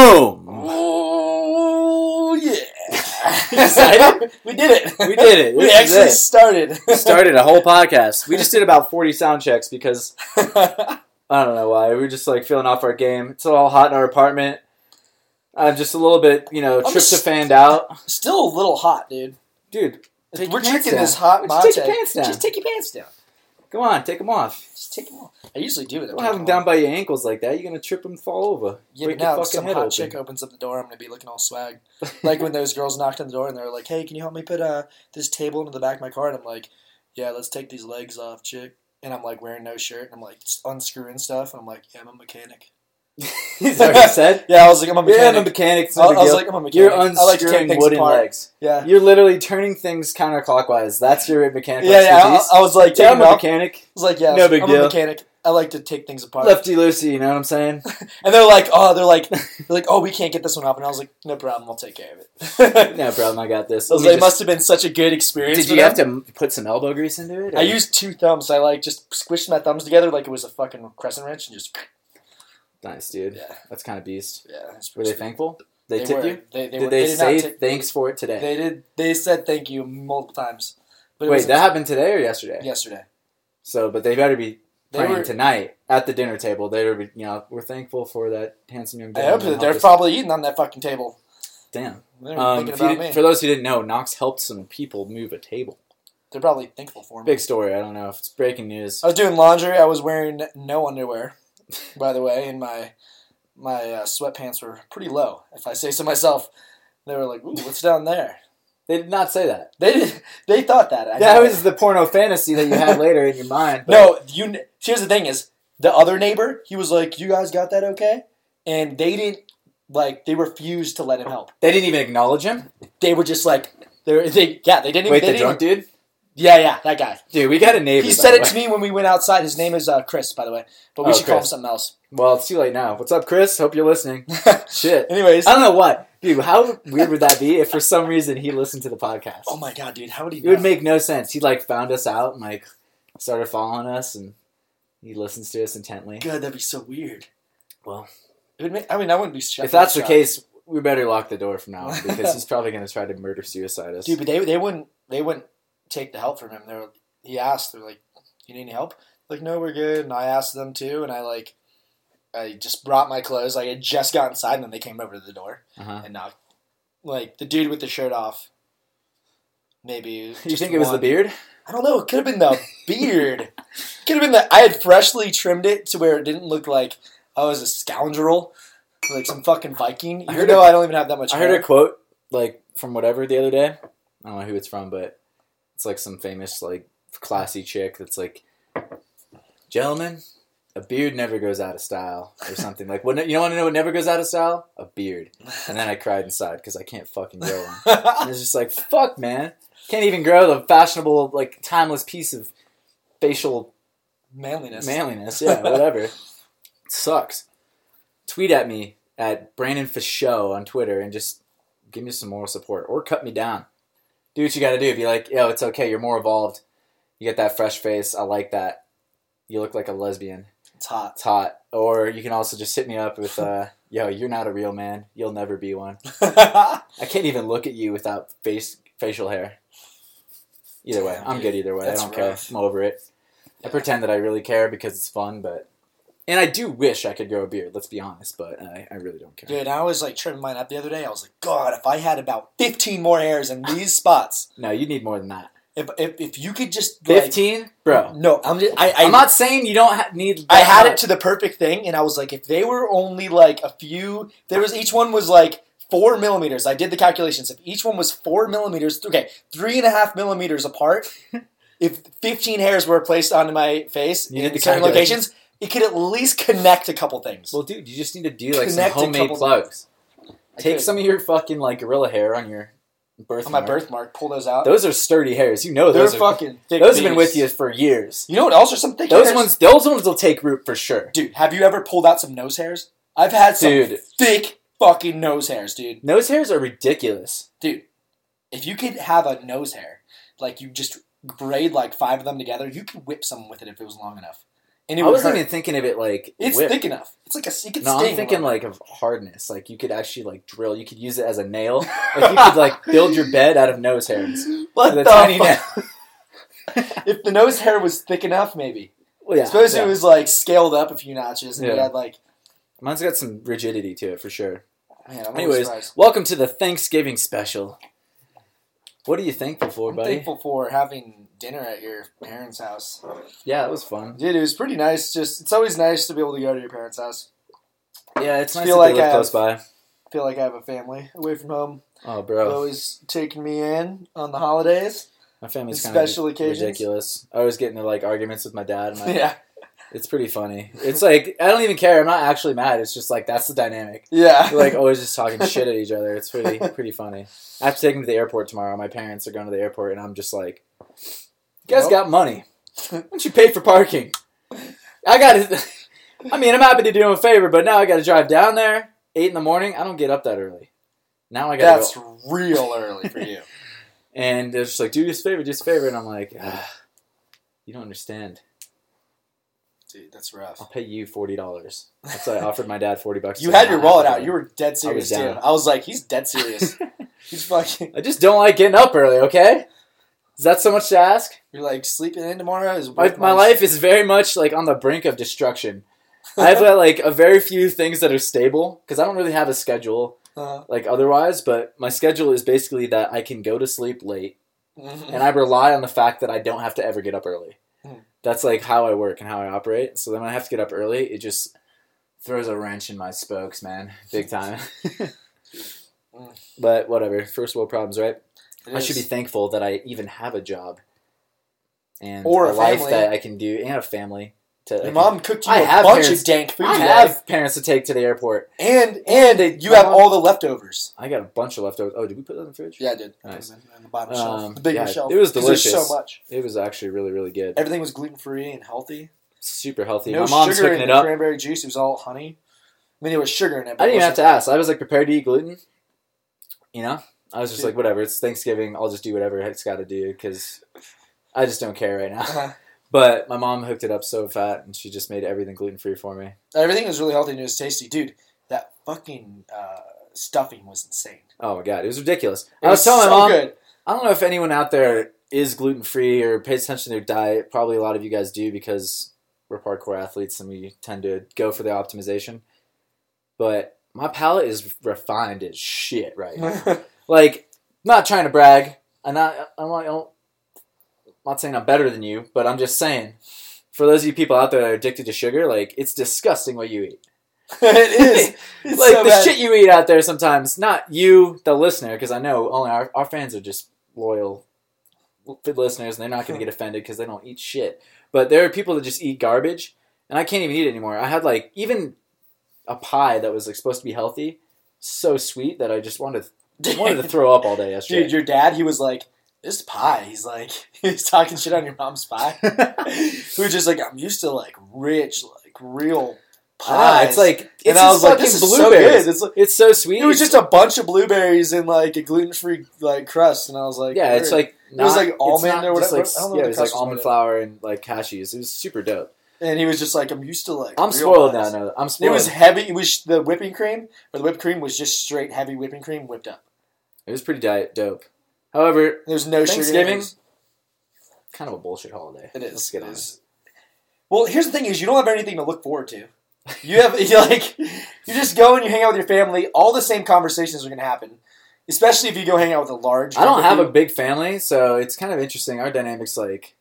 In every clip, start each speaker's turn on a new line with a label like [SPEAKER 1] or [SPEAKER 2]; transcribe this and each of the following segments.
[SPEAKER 1] Boom!
[SPEAKER 2] Oh yeah!
[SPEAKER 1] Excited?
[SPEAKER 2] we did it.
[SPEAKER 1] We did it.
[SPEAKER 2] We
[SPEAKER 1] This
[SPEAKER 2] actually
[SPEAKER 1] it.
[SPEAKER 2] started.
[SPEAKER 1] Started a whole podcast. We just did about 40 sound checks because I don't know why. We were just like feeling off our game. It's all hot in our apartment. I'm just a little bit, you know,
[SPEAKER 2] I'm just-
[SPEAKER 1] out.
[SPEAKER 2] Still a little hot, dude.
[SPEAKER 1] Dude,
[SPEAKER 2] We're drinking
[SPEAKER 1] down.
[SPEAKER 2] this hot
[SPEAKER 1] Just take your pants down.
[SPEAKER 2] Just take your pants down.
[SPEAKER 1] Come on, take them off.
[SPEAKER 2] Just take them off. I usually do it.
[SPEAKER 1] Don't have them down by your ankles like that. You're going to trip and fall over.
[SPEAKER 2] Yeah,
[SPEAKER 1] Break
[SPEAKER 2] but now if
[SPEAKER 1] fucking
[SPEAKER 2] some hot
[SPEAKER 1] open.
[SPEAKER 2] chick opens up the door, I'm gonna be looking all swag. like when those girls knocked on the door and they were like, "Hey, can you help me put uh, this table into the back of my car?" And I'm like, "Yeah, let's take these legs off, chick." And I'm like wearing no shirt and I'm like unscrewing stuff and I'm like, "Yeah, I'm a mechanic."
[SPEAKER 1] Is that what you said?
[SPEAKER 2] Yeah, I was like, "I'm a
[SPEAKER 1] Yeah, I'm
[SPEAKER 2] mechanic."
[SPEAKER 1] a mechanic.
[SPEAKER 2] I, I was like, "I'm a mechanic."
[SPEAKER 1] You're
[SPEAKER 2] I like
[SPEAKER 1] unscrewing wooden
[SPEAKER 2] apart.
[SPEAKER 1] legs.
[SPEAKER 2] Yeah.
[SPEAKER 1] You're literally turning things counterclockwise. That's your mechanical
[SPEAKER 2] Yeah, yeah. I. I was like,
[SPEAKER 1] yeah, I'm a mechanic.
[SPEAKER 2] I was like, yeah,
[SPEAKER 1] No big
[SPEAKER 2] I'm
[SPEAKER 1] deal.
[SPEAKER 2] a mechanic. I like to take things apart.
[SPEAKER 1] Lefty loosey, you know what I'm saying?
[SPEAKER 2] And they're like, oh, they're like, they're like, oh, we can't get this one off. And I was like, no problem, I'll take care of it.
[SPEAKER 1] no problem, I got this.
[SPEAKER 2] I was like, it must have been such a good experience.
[SPEAKER 1] Did you have to put some elbow grease into it?
[SPEAKER 2] I used two thumbs. I like just squished my thumbs together like it was a fucking crescent wrench and just
[SPEAKER 1] Nice, dude.
[SPEAKER 2] yeah,
[SPEAKER 1] That's kind of beast.
[SPEAKER 2] yeah.
[SPEAKER 1] Were they thankful? They,
[SPEAKER 2] They
[SPEAKER 1] tipped
[SPEAKER 2] were.
[SPEAKER 1] you?
[SPEAKER 2] They, they,
[SPEAKER 1] did
[SPEAKER 2] were,
[SPEAKER 1] they,
[SPEAKER 2] did
[SPEAKER 1] say
[SPEAKER 2] tip-
[SPEAKER 1] thanks for it today?
[SPEAKER 2] They did. They said thank you multiple times. But
[SPEAKER 1] Wait, that happened today or yesterday?
[SPEAKER 2] yesterday.
[SPEAKER 1] So, but they better be
[SPEAKER 2] They
[SPEAKER 1] praying
[SPEAKER 2] were.
[SPEAKER 1] tonight at the dinner table. They be, you know, we're thankful for that handsome young
[SPEAKER 2] I hope that they're
[SPEAKER 1] us-
[SPEAKER 2] probably eating on that fucking table.
[SPEAKER 1] Damn. Um, didn't- for those who didn't know, Knox helped some people move a table.
[SPEAKER 2] They're probably thankful for me.
[SPEAKER 1] Big story. I don't know if it's breaking news.
[SPEAKER 2] I was doing laundry. I was wearing no underwear, by the way, and my my uh, sweatpants were pretty low, if I say so myself. They were like, "Ooh, what's down there?"
[SPEAKER 1] They did not say that.
[SPEAKER 2] They did, they thought that. I
[SPEAKER 1] That
[SPEAKER 2] know.
[SPEAKER 1] was the porno fantasy that you had later in your mind. but-
[SPEAKER 2] no. You here's the thing: is the other neighbor? He was like, "You guys got that okay?" And they didn't like. They refused to let him help.
[SPEAKER 1] They didn't even acknowledge him.
[SPEAKER 2] They were just like, they they yeah. They didn't. even
[SPEAKER 1] Wait,
[SPEAKER 2] they
[SPEAKER 1] the
[SPEAKER 2] didn't
[SPEAKER 1] drunk dude?
[SPEAKER 2] Yeah, yeah, that guy.
[SPEAKER 1] Dude, we got a neighbor.
[SPEAKER 2] He said it
[SPEAKER 1] way.
[SPEAKER 2] to me when we went outside. His name is uh, Chris, by the way, but we
[SPEAKER 1] Oh,
[SPEAKER 2] should call him something else.
[SPEAKER 1] Well, it's too late now. What's up, Chris? Hope you're listening. Shit.
[SPEAKER 2] Anyways,
[SPEAKER 1] I don't know what. Dude, how weird would that be if for some reason he listened to the podcast?
[SPEAKER 2] oh my god, dude, how would he?
[SPEAKER 1] It would make no sense. He like found us out and like started following us and he listens to us intently.
[SPEAKER 2] God, that'd be so weird.
[SPEAKER 1] Well,
[SPEAKER 2] It would make, I mean, I wouldn't be shocked.
[SPEAKER 1] if that's the case, we better lock the door from now on because he's probably going to try to murder suicide us.
[SPEAKER 2] dude, but they they wouldn't they wouldn't take the help from him. They were, he asked, they're like, "You need any help?" Like, no, we're good. And I asked them too, and I like, I just brought my clothes. Like, I just got inside, and then they came over to the door
[SPEAKER 1] uh-huh.
[SPEAKER 2] and knocked. Like the dude with the shirt off. Maybe
[SPEAKER 1] Do
[SPEAKER 2] You
[SPEAKER 1] think it was the beard?
[SPEAKER 2] I don't know. It could have been the beard. could have been that I had freshly trimmed it to where it didn't look like I was a scoundrel, like some fucking Viking.
[SPEAKER 1] I
[SPEAKER 2] Even
[SPEAKER 1] heard
[SPEAKER 2] though
[SPEAKER 1] a-
[SPEAKER 2] I don't even have that much.
[SPEAKER 1] I
[SPEAKER 2] hair.
[SPEAKER 1] heard a quote like from whatever the other day. I don't know who it's from, but it's like some famous like classy chick that's like, "Gentlemen, a beard never goes out of style," or something like. What you don't want to know what never goes out of style? A beard. And then I cried inside because I can't fucking grow one. And it's just like, fuck, man, can't even grow the fashionable like timeless piece of facial
[SPEAKER 2] Manliness.
[SPEAKER 1] manliness. Yeah, whatever. it sucks. Tweet at me at Brandon Fichot on Twitter and just give me some moral support or cut me down. Do what you got to do. Be like, yo, it's okay. You're more evolved. You get that fresh face. I like that. You look like a lesbian.
[SPEAKER 2] It's hot.
[SPEAKER 1] It's hot. Or you can also just hit me up with, uh, yo, you're not a real man. You'll never be one. I can't even look at you without face facial hair. Either way, I'm good either way.
[SPEAKER 2] That's
[SPEAKER 1] I don't care. I'm over it. I pretend that I really care because it's fun, but and I do wish I could grow a beard. Let's be honest, but I, I really don't care.
[SPEAKER 2] Dude, I was like trimming mine up the other day. I was like, God, if I had about 15 more hairs in these spots,
[SPEAKER 1] No, you need more than that.
[SPEAKER 2] if if, if you could just like,
[SPEAKER 1] Fifteen, bro.
[SPEAKER 2] No, I'm just I I,
[SPEAKER 1] I'm not saying you don't ha- need.
[SPEAKER 2] I had it to the perfect thing, and I was like, if they were only like a few, there was each one was like four millimeters. I did the calculations. If each one was four millimeters, okay, three and a half millimeters apart, if 15 hairs were placed onto my face
[SPEAKER 1] You
[SPEAKER 2] in
[SPEAKER 1] the
[SPEAKER 2] certain locations, it could at least connect a couple things.
[SPEAKER 1] Well, dude, you just need to do like some
[SPEAKER 2] Connect a
[SPEAKER 1] homemade
[SPEAKER 2] couple-
[SPEAKER 1] plugs. Take
[SPEAKER 2] could.
[SPEAKER 1] some of your fucking like gorilla hair on your birthmark.
[SPEAKER 2] on my birthmark, pull those out.
[SPEAKER 1] Those are sturdy hairs. You know
[SPEAKER 2] They're
[SPEAKER 1] those. Are,
[SPEAKER 2] fucking thick.
[SPEAKER 1] those have been with you for years.
[SPEAKER 2] You know what else are some thick
[SPEAKER 1] Those
[SPEAKER 2] hairs?
[SPEAKER 1] ones, those ones will take root for sure.
[SPEAKER 2] dude. Have you ever pulled out some nose hairs? I've had some
[SPEAKER 1] Dude.
[SPEAKER 2] thick fucking nose hairs, dude.
[SPEAKER 1] Nose hairs are ridiculous.
[SPEAKER 2] dude, if you could have a nose hair, like you just braid like five of them together, you could whip someone with it if it was long enough. And
[SPEAKER 1] I wasn't
[SPEAKER 2] hurt.
[SPEAKER 1] even thinking of it like
[SPEAKER 2] It's
[SPEAKER 1] whip.
[SPEAKER 2] thick enough. It's like a. It could
[SPEAKER 1] No, I'm thinking like of hardness. Like you could actually like drill. You could use it as a nail. Like you could like build your bed out of nose hairs.
[SPEAKER 2] What the
[SPEAKER 1] tiny
[SPEAKER 2] fuck?
[SPEAKER 1] nail.
[SPEAKER 2] If the nose hair was thick enough, maybe.
[SPEAKER 1] Well, yeah,
[SPEAKER 2] Suppose
[SPEAKER 1] yeah.
[SPEAKER 2] it was like scaled up a few notches, and you
[SPEAKER 1] Yeah.
[SPEAKER 2] had like.
[SPEAKER 1] Mine's got some rigidity to it for sure.
[SPEAKER 2] Man,
[SPEAKER 1] Anyways, welcome to the Thanksgiving special. What are you thankful for,
[SPEAKER 2] I'm
[SPEAKER 1] buddy?
[SPEAKER 2] thankful for having dinner at your parents' house.
[SPEAKER 1] Yeah, it was fun.
[SPEAKER 2] Dude, it was pretty nice. Just it's always nice to be able to go to your parents' house.
[SPEAKER 1] Yeah, it's nice
[SPEAKER 2] Feel
[SPEAKER 1] that
[SPEAKER 2] like I
[SPEAKER 1] close by.
[SPEAKER 2] feel like I have a family away from home.
[SPEAKER 1] Oh,
[SPEAKER 2] They're
[SPEAKER 1] bro,
[SPEAKER 2] always taking me in on the holidays.
[SPEAKER 1] my family's kind
[SPEAKER 2] special
[SPEAKER 1] of
[SPEAKER 2] occasions.
[SPEAKER 1] ridiculous. I always get into like arguments with my dad. And my,
[SPEAKER 2] yeah,
[SPEAKER 1] It's pretty funny. It's like I don't even care. I'm not actually mad. It's just like that's the dynamic.
[SPEAKER 2] yeah.
[SPEAKER 1] We're like always just talking shit at each other. It's pretty pretty funny. I have to take them to the airport tomorrow. My parents are going to the airport, and I'm just like, you guys
[SPEAKER 2] Well.
[SPEAKER 1] got money. Why don't you pay for parking? I got to. I mean, I'm happy to do him a favor, but now I got to drive down there eight in the morning. I don't get up that early. Now I got to
[SPEAKER 2] That's
[SPEAKER 1] go.
[SPEAKER 2] real early for you.
[SPEAKER 1] And they're just like, do a favor, do a favor, and I'm like, ah, you don't understand.
[SPEAKER 2] Dude, that's rough.
[SPEAKER 1] I'll pay you forty dollars. That's why I offered my dad forty bucks.
[SPEAKER 2] You had your wallet out. You were dead serious too.
[SPEAKER 1] down.
[SPEAKER 2] I was like, he's dead serious. he's fucking.
[SPEAKER 1] I just don't like getting up early. Okay, is that so much to ask?
[SPEAKER 2] You're like sleeping in tomorrow is
[SPEAKER 1] My, my life is very much like on the brink of destruction. I have uh, like a very few things that are stable because I don't really have a schedule
[SPEAKER 2] Uh,
[SPEAKER 1] like otherwise. But my schedule is basically that I can go to sleep late,
[SPEAKER 2] mhm.
[SPEAKER 1] and I rely on the fact that I don't have to ever get up early. That's like how I work and how I operate. So then when I have to get up early, it just throws a wrench in my spokes, man, big time. But whatever, first world problems, right?
[SPEAKER 2] It
[SPEAKER 1] I should be thankful that I even have a job and
[SPEAKER 2] Or
[SPEAKER 1] a
[SPEAKER 2] a
[SPEAKER 1] life that I can do and a family. To,
[SPEAKER 2] Your mom cooked you
[SPEAKER 1] I
[SPEAKER 2] a bunch
[SPEAKER 1] parents-
[SPEAKER 2] of dank food
[SPEAKER 1] I
[SPEAKER 2] today,
[SPEAKER 1] have parents to take to the airport.
[SPEAKER 2] and and you have
[SPEAKER 1] mom-
[SPEAKER 2] all the leftovers.
[SPEAKER 1] I got a bunch of leftovers. Oh, did we put that in the fridge?
[SPEAKER 2] Yeah, I did.
[SPEAKER 1] Nice.
[SPEAKER 2] It was in the bottom
[SPEAKER 1] Um,
[SPEAKER 2] shelf, the bigger
[SPEAKER 1] yeah,
[SPEAKER 2] shelf.
[SPEAKER 1] it was delicious.
[SPEAKER 2] so much.
[SPEAKER 1] It was actually really, really good.
[SPEAKER 2] Everything was gluten free and healthy.
[SPEAKER 1] Super healthy.
[SPEAKER 2] No
[SPEAKER 1] My mom's
[SPEAKER 2] sugar
[SPEAKER 1] hooking
[SPEAKER 2] in
[SPEAKER 1] it up.
[SPEAKER 2] cranberry juice. It was all honey. I mean, there was sugar in it.
[SPEAKER 1] I didn't even have to ask. I was like prepared to eat gluten. You know, I was just
[SPEAKER 2] Dude.
[SPEAKER 1] like, whatever. It's Thanksgiving. I'll just do whatever it's got to do because I just don't care right now.
[SPEAKER 2] Uh-huh.
[SPEAKER 1] But my mom hooked it up so fat, and she just made everything gluten free for me.
[SPEAKER 2] Everything was really healthy and it was tasty, dude. That fucking uh, stuffing was insane.
[SPEAKER 1] Oh my god, it was ridiculous.
[SPEAKER 2] It
[SPEAKER 1] I was telling
[SPEAKER 2] so
[SPEAKER 1] my mom,
[SPEAKER 2] good.
[SPEAKER 1] I don't know if anyone out there is gluten free or pays attention to their diet. Probably a lot of you guys do because we're parkour athletes and we tend to go for the optimization. But my palate is refined as shit right now. like, not trying to brag. I'm not. I'm not, I don't, not saying I'm better than you, but I'm just saying. For those of you people out there that are addicted to sugar, like it's disgusting what you eat.
[SPEAKER 2] it is. It's
[SPEAKER 1] like
[SPEAKER 2] so
[SPEAKER 1] the
[SPEAKER 2] bad.
[SPEAKER 1] shit you eat out there sometimes. Not you, the listener, because I know only our, our fans are just loyal listeners, and they're not going to get offended because they don't eat shit. But there are people that just eat garbage, and I can't even eat it anymore. I had like even a pie that was like supposed to be healthy, so sweet that I just wanted wanted to throw up all day yesterday.
[SPEAKER 2] Dude, your dad, he was like, this pie. He's like, he's talking shit on your mom's pie. he was just like, I'm used to like rich, like real pie.
[SPEAKER 1] it's like it's
[SPEAKER 2] and I was like, this is so good. It's like,
[SPEAKER 1] It's so sweet.
[SPEAKER 2] it was just a bunch of blueberries and like a gluten free like crust, and I was like,
[SPEAKER 1] yeah, it's like
[SPEAKER 2] It was like almond
[SPEAKER 1] not
[SPEAKER 2] or whatever.
[SPEAKER 1] Like,
[SPEAKER 2] I don't know
[SPEAKER 1] yeah, it was like almond flour and like cashews. It was super dope.
[SPEAKER 2] and he was just like, I'm used to like.
[SPEAKER 1] I'm spoiled now. No, I'm
[SPEAKER 2] It was heavy. It was the whipping cream, or the whipped cream was just straight heavy whipping cream whipped up.
[SPEAKER 1] It was pretty diet dope. However,
[SPEAKER 2] There's no sugar. in it.
[SPEAKER 1] Thanksgiving? Kind of a bullshit holiday.
[SPEAKER 2] It is.
[SPEAKER 1] Let's get
[SPEAKER 2] it
[SPEAKER 1] honest.
[SPEAKER 2] is. Well, here's the thing: is you don't have anything to look forward to. You have you like you just go and you hang out with your family. All the same conversations are going to happen, especially if you go hang out with a large.
[SPEAKER 1] I don't have a big family, so it's kind of interesting. Our dynamics like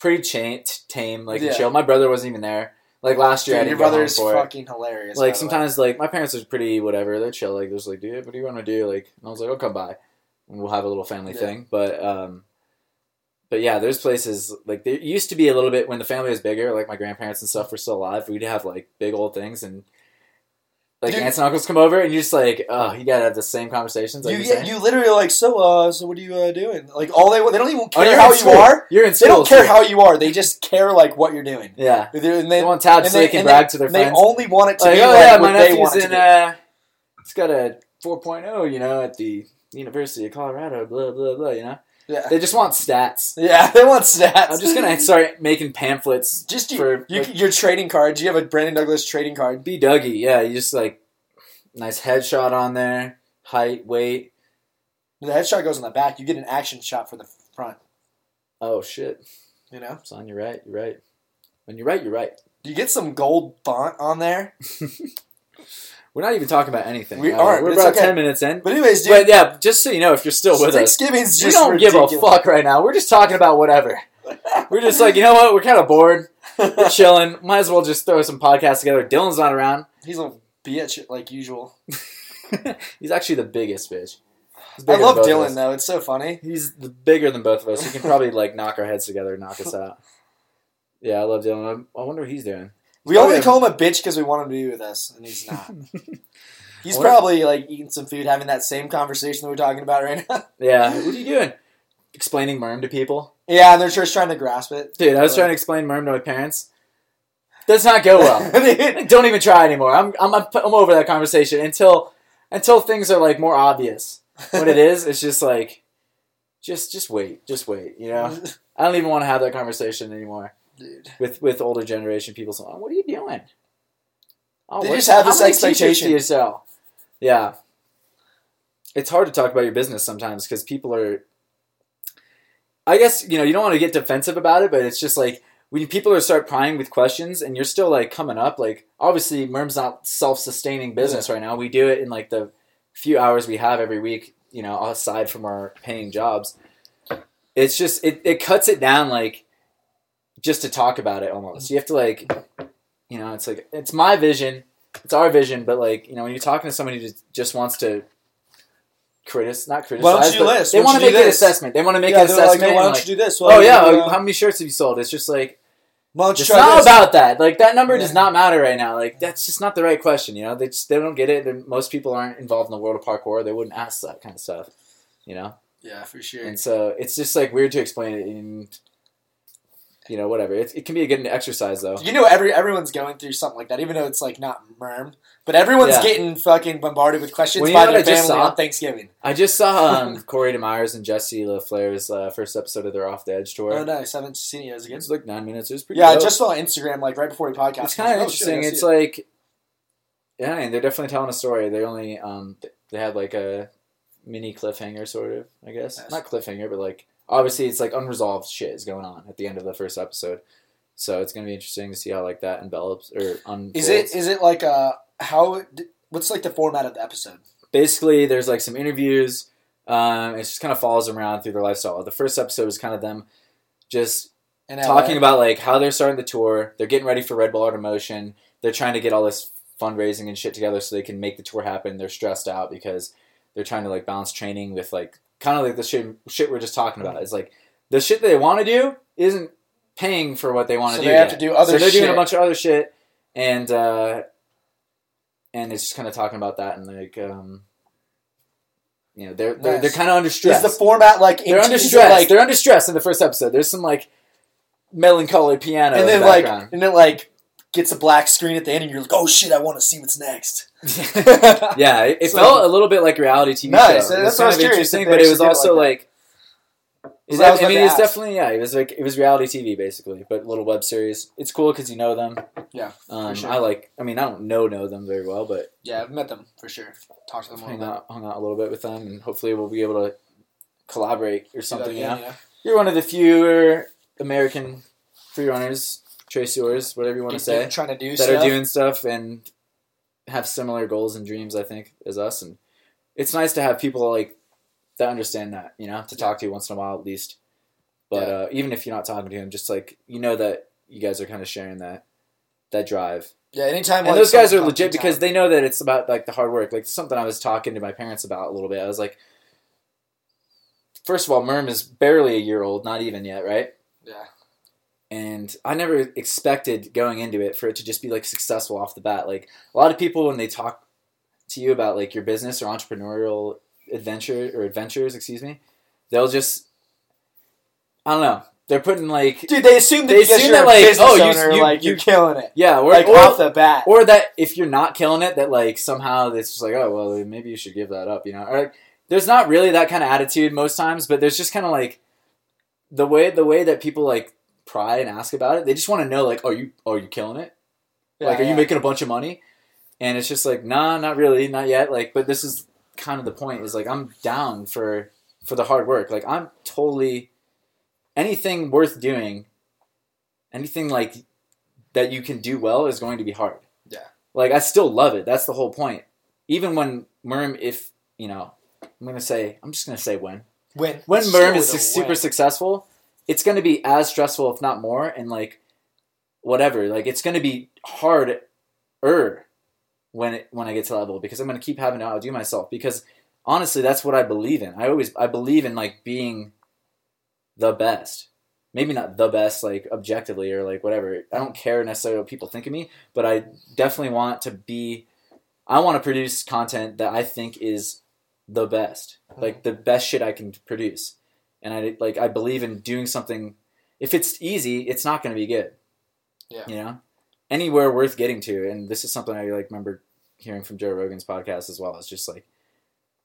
[SPEAKER 1] pretty cha- tame, like
[SPEAKER 2] Yeah.
[SPEAKER 1] chill. My brother wasn't even there. Like last year,
[SPEAKER 2] Dude, your brother is
[SPEAKER 1] for it.
[SPEAKER 2] fucking hilarious.
[SPEAKER 1] Like sometimes, like my parents are pretty whatever. They're chill. Like they're just like, dude, what do you want to do? Like, and I was like, I'll come by, and we'll have a little family
[SPEAKER 2] Yeah.
[SPEAKER 1] thing. But um, but yeah, there's places like there used to be a little bit when the family was bigger. Like my grandparents and stuff were still alive. We'd have like big old things and. Like
[SPEAKER 2] Dude.
[SPEAKER 1] aunts and uncles come over, and you're just like, oh, you gotta have the same conversations. Like
[SPEAKER 2] you yeah, you literally like so. Uh, so what are you uh, doing? Like all they they don't even
[SPEAKER 1] Oh,
[SPEAKER 2] care
[SPEAKER 1] you're
[SPEAKER 2] how you are.
[SPEAKER 1] You're in
[SPEAKER 2] They don't care how you are. They just care like what you're doing.
[SPEAKER 1] Yeah.
[SPEAKER 2] And they,
[SPEAKER 1] They want tab
[SPEAKER 2] and
[SPEAKER 1] so they, can brag
[SPEAKER 2] they-
[SPEAKER 1] to their friends.
[SPEAKER 2] they only want it to
[SPEAKER 1] like,
[SPEAKER 2] be
[SPEAKER 1] oh
[SPEAKER 2] like
[SPEAKER 1] yeah,
[SPEAKER 2] what
[SPEAKER 1] my
[SPEAKER 2] they want
[SPEAKER 1] nephew's
[SPEAKER 2] it to
[SPEAKER 1] in.
[SPEAKER 2] be.
[SPEAKER 1] Uh, it's got a 4.0, you know, at the University of Colorado. Blah blah blah. You know,
[SPEAKER 2] Yeah.
[SPEAKER 1] They just want stats.
[SPEAKER 2] Yeah, they want stats.
[SPEAKER 1] I'm just gonna start making pamphlets.
[SPEAKER 2] just you,
[SPEAKER 1] for,
[SPEAKER 2] you,
[SPEAKER 1] like-
[SPEAKER 2] your trading cards. You have a Brandon Douglas trading card.
[SPEAKER 1] Be Dougie, yeah. You just like nice headshot on there, height, weight.
[SPEAKER 2] The headshot goes on the back. You get an action shot for the front.
[SPEAKER 1] Oh shit,
[SPEAKER 2] You know,
[SPEAKER 1] son, you're right. You're right. When you're right, you're right.
[SPEAKER 2] you get some gold font on there.
[SPEAKER 1] We're not even talking about anything.
[SPEAKER 2] We
[SPEAKER 1] Uh,
[SPEAKER 2] aren't,
[SPEAKER 1] We're
[SPEAKER 2] it's
[SPEAKER 1] about
[SPEAKER 2] okay.
[SPEAKER 1] ten minutes in.
[SPEAKER 2] But anyways, dude,
[SPEAKER 1] But yeah, just so you know, if you're still with us,
[SPEAKER 2] Thanksgiving's
[SPEAKER 1] we don't give a fuck right now. We're just talking about whatever. We're just like, you know what? We're kind of bored. We're chilling. Might as well just throw some podcasts together. Dylan's not around.
[SPEAKER 2] He's a bitch like usual.
[SPEAKER 1] He's actually the biggest bitch.
[SPEAKER 2] I love
[SPEAKER 1] than both of
[SPEAKER 2] Dylan though. It's so funny.
[SPEAKER 1] He's the bigger than both of us. He can probably like knock our heads together and knock us out. Yeah, I love Dylan. I I wonder what he's doing.
[SPEAKER 2] We only call him a bitch because we want him to be with us, and he's not. He's
[SPEAKER 1] What?
[SPEAKER 2] probably like eating some food, having that same conversation that we're talking about right now.
[SPEAKER 1] Yeah, what are you doing? Explaining Merm to people?
[SPEAKER 2] yeah, and they're just trying to grasp it.
[SPEAKER 1] Dude, I was trying to explain Merm to my parents. Does not go well. Don't even try anymore. I'm, I'm I'm over that conversation until until things are like more obvious. What it is, it's just like just just wait, just wait. You know, I don't even want to have that conversation anymore
[SPEAKER 2] Dude.
[SPEAKER 1] with with older generation people. So, oh, what are you doing? Oh,
[SPEAKER 2] They just have this expectation.
[SPEAKER 1] Do you sell? Yeah, it's hard to talk about your business sometimes because people are. I guess you know you don't want to get defensive about it, but it's just like when people are start prying with questions and you're still like coming up. Like obviously, Merm's not self-sustaining business right now. We do it in like the few hours we have every week. You know, aside from our paying jobs, it's just it, it cuts it down like just to talk about it almost. You have to like, you know, it's like it's my vision, it's our vision, but like you know when you're talking to somebody who just, wants to critic, not criticize,
[SPEAKER 2] Why don't you list?
[SPEAKER 1] they want to make
[SPEAKER 2] do
[SPEAKER 1] an assessment. They want to make
[SPEAKER 2] yeah,
[SPEAKER 1] an
[SPEAKER 2] like,
[SPEAKER 1] assessment.
[SPEAKER 2] "Oh, why don't
[SPEAKER 1] like,
[SPEAKER 2] you do this?
[SPEAKER 1] oh yeah,
[SPEAKER 2] uh,
[SPEAKER 1] how many shirts have you sold? It's just like
[SPEAKER 2] you
[SPEAKER 1] it's not
[SPEAKER 2] this?
[SPEAKER 1] about that. Like that number does not matter right now. Like that's just not the right question. You know, they just, they don't get it. They're- most people aren't involved in the world of parkour. They wouldn't ask that kind of stuff. You know,
[SPEAKER 2] Yeah, for sure.
[SPEAKER 1] and so it's just like weird to explain it in. You know, whatever. It, it can be a good exercise though.
[SPEAKER 2] You know, every everyone's going through something like that, even though it's like not merm. But everyone's
[SPEAKER 1] Yeah.
[SPEAKER 2] getting fucking bombarded with questions
[SPEAKER 1] Well,
[SPEAKER 2] by their
[SPEAKER 1] I
[SPEAKER 2] family on Thanksgiving.
[SPEAKER 1] I just saw um, Corey Demeyers and Jesse La Flair's uh, first episode of their Off the Edge tour.
[SPEAKER 2] Oh, nice. I haven't seen it. It good?
[SPEAKER 1] was like nine minutes. It was pretty.
[SPEAKER 2] Yeah, I just saw on Instagram like right before we podcast.
[SPEAKER 1] it's kind of
[SPEAKER 2] I oh, I
[SPEAKER 1] interesting.
[SPEAKER 2] gotta
[SPEAKER 1] It's
[SPEAKER 2] it.
[SPEAKER 1] like, yeah, and they're definitely telling a story. They only um they had like a mini cliffhanger, sort of. I guess
[SPEAKER 2] Nice.
[SPEAKER 1] not cliffhanger, but like obviously it's like unresolved shit is going on at the end of the first episode. So it's gonna be interesting to see how like that envelops or unfolds.
[SPEAKER 2] Is it is it like uh how what's like the format of the episode?
[SPEAKER 1] basically there's like some interviews. Um, it just kind of follows them around through their lifestyle. The first episode is kind of them just talking about like how they're starting the tour. They're getting ready for Red Bull Art of Motion. They're trying to get all this fundraising and shit together so they can make the tour happen. They're stressed out because they're trying to like balance training with like kind of like the shit shit we're just talking about. It's like the shit they want to do isn't paying for what they want
[SPEAKER 2] So
[SPEAKER 1] to do.
[SPEAKER 2] they have
[SPEAKER 1] yet.
[SPEAKER 2] to do other
[SPEAKER 1] So they're doing a bunch of other shit, and uh, and it's just kind of talking about that and like um, you know they're they're,
[SPEAKER 2] Nice.
[SPEAKER 1] they're kind of under stress.
[SPEAKER 2] Is the format like
[SPEAKER 1] they're
[SPEAKER 2] into-
[SPEAKER 1] under stress.
[SPEAKER 2] Like,
[SPEAKER 1] they're under stress in the first episode. There's some like melancholy piano
[SPEAKER 2] and
[SPEAKER 1] in
[SPEAKER 2] then
[SPEAKER 1] the
[SPEAKER 2] like and then like gets a black screen at the end, and you're like, oh shit, I want to see what's next.
[SPEAKER 1] yeah, it, it
[SPEAKER 2] So-
[SPEAKER 1] felt a little bit like reality TV
[SPEAKER 2] Nice,
[SPEAKER 1] show. It
[SPEAKER 2] that's
[SPEAKER 1] was
[SPEAKER 2] what I
[SPEAKER 1] kind
[SPEAKER 2] was
[SPEAKER 1] of
[SPEAKER 2] curious
[SPEAKER 1] interesting, but it was
[SPEAKER 2] actually did it
[SPEAKER 1] also
[SPEAKER 2] like
[SPEAKER 1] like. Is
[SPEAKER 2] Well, I was
[SPEAKER 1] that, I
[SPEAKER 2] about
[SPEAKER 1] mean, it's definitely yeah. It was like it was reality TV basically, but little web series. It's cool because you know them.
[SPEAKER 2] Yeah,
[SPEAKER 1] um,
[SPEAKER 2] sure.
[SPEAKER 1] I like. I mean, I don't know know them very well, but
[SPEAKER 2] Yeah, I've met them for sure. Talked to them a
[SPEAKER 1] hung out hung out a little bit with them, and hopefully we'll be able to collaborate or
[SPEAKER 2] bit.
[SPEAKER 1] something.
[SPEAKER 2] Yeah,
[SPEAKER 1] you know, you're one of the fewer American free runners, traceurs, whatever you want to say.
[SPEAKER 2] trying to do
[SPEAKER 1] that
[SPEAKER 2] stuff.
[SPEAKER 1] are doing stuff and have similar goals and dreams i think as us and it's nice to have people like that understand that you know to talk to you once in a while at least but
[SPEAKER 2] Yeah.
[SPEAKER 1] uh, even if you're not talking to him just like you know that you guys are kind of sharing that that drive
[SPEAKER 2] yeah, anytime.
[SPEAKER 1] and
[SPEAKER 2] like,
[SPEAKER 1] those guys are legit because they know that it's about like the hard work like something i was talking to my parents about a little bit i was like first of all merm is barely a year old not even yet right
[SPEAKER 2] yeah.
[SPEAKER 1] And I never expected going into it for it to just be like successful off the bat. Like a lot of people when they talk to you about like your business or entrepreneurial adventure or adventures, excuse me, they'll just I don't know. They're putting like
[SPEAKER 2] Dude, they assume that
[SPEAKER 1] They assume
[SPEAKER 2] you're
[SPEAKER 1] that,
[SPEAKER 2] a
[SPEAKER 1] like,
[SPEAKER 2] business
[SPEAKER 1] oh, you-
[SPEAKER 2] owner,
[SPEAKER 1] you-
[SPEAKER 2] like
[SPEAKER 1] you-
[SPEAKER 2] you're killing it,
[SPEAKER 1] yeah, or
[SPEAKER 2] like
[SPEAKER 1] or,
[SPEAKER 2] off the bat.
[SPEAKER 1] or that if you're not killing it, that like somehow it's just like oh well maybe you should give that up, you know, or like there's not really that kind of attitude most times, but there's just kind of like the way the way that people like pry and ask about it. They just want to know like, are you are you killing it? like, are you making a bunch of money? And it's just like, nah, not really, not yet. Like, but this is kind of the point. Is like, I'm down for for the hard work. Like, I'm totally anything worth doing, anything like that you can do well is going to be hard.
[SPEAKER 2] Yeah.
[SPEAKER 1] Like, I still love it. That's the whole point. Even when Merm, if you know, I'm gonna say, I'm just gonna say when
[SPEAKER 2] when
[SPEAKER 1] when Merm is
[SPEAKER 2] a
[SPEAKER 1] super successful, it's going to be as stressful, if not more, and like whatever. Like it's going to be harder when it when I get to level because I'm going to keep having to outdo myself. Because honestly, that's what I believe in. I always I believe in like being the best. Maybe not the best, like objectively or like whatever. I don't care necessarily what people think of me, but I definitely want to be. I want to produce content that I think is the best, like the best shit I can produce, and I like I believe in doing something. If it's easy, it's not going to be good.
[SPEAKER 2] Yeah.
[SPEAKER 1] you know, anywhere worth getting to, and this is something I like remember hearing from Joe Rogan's podcast as well. It's just like,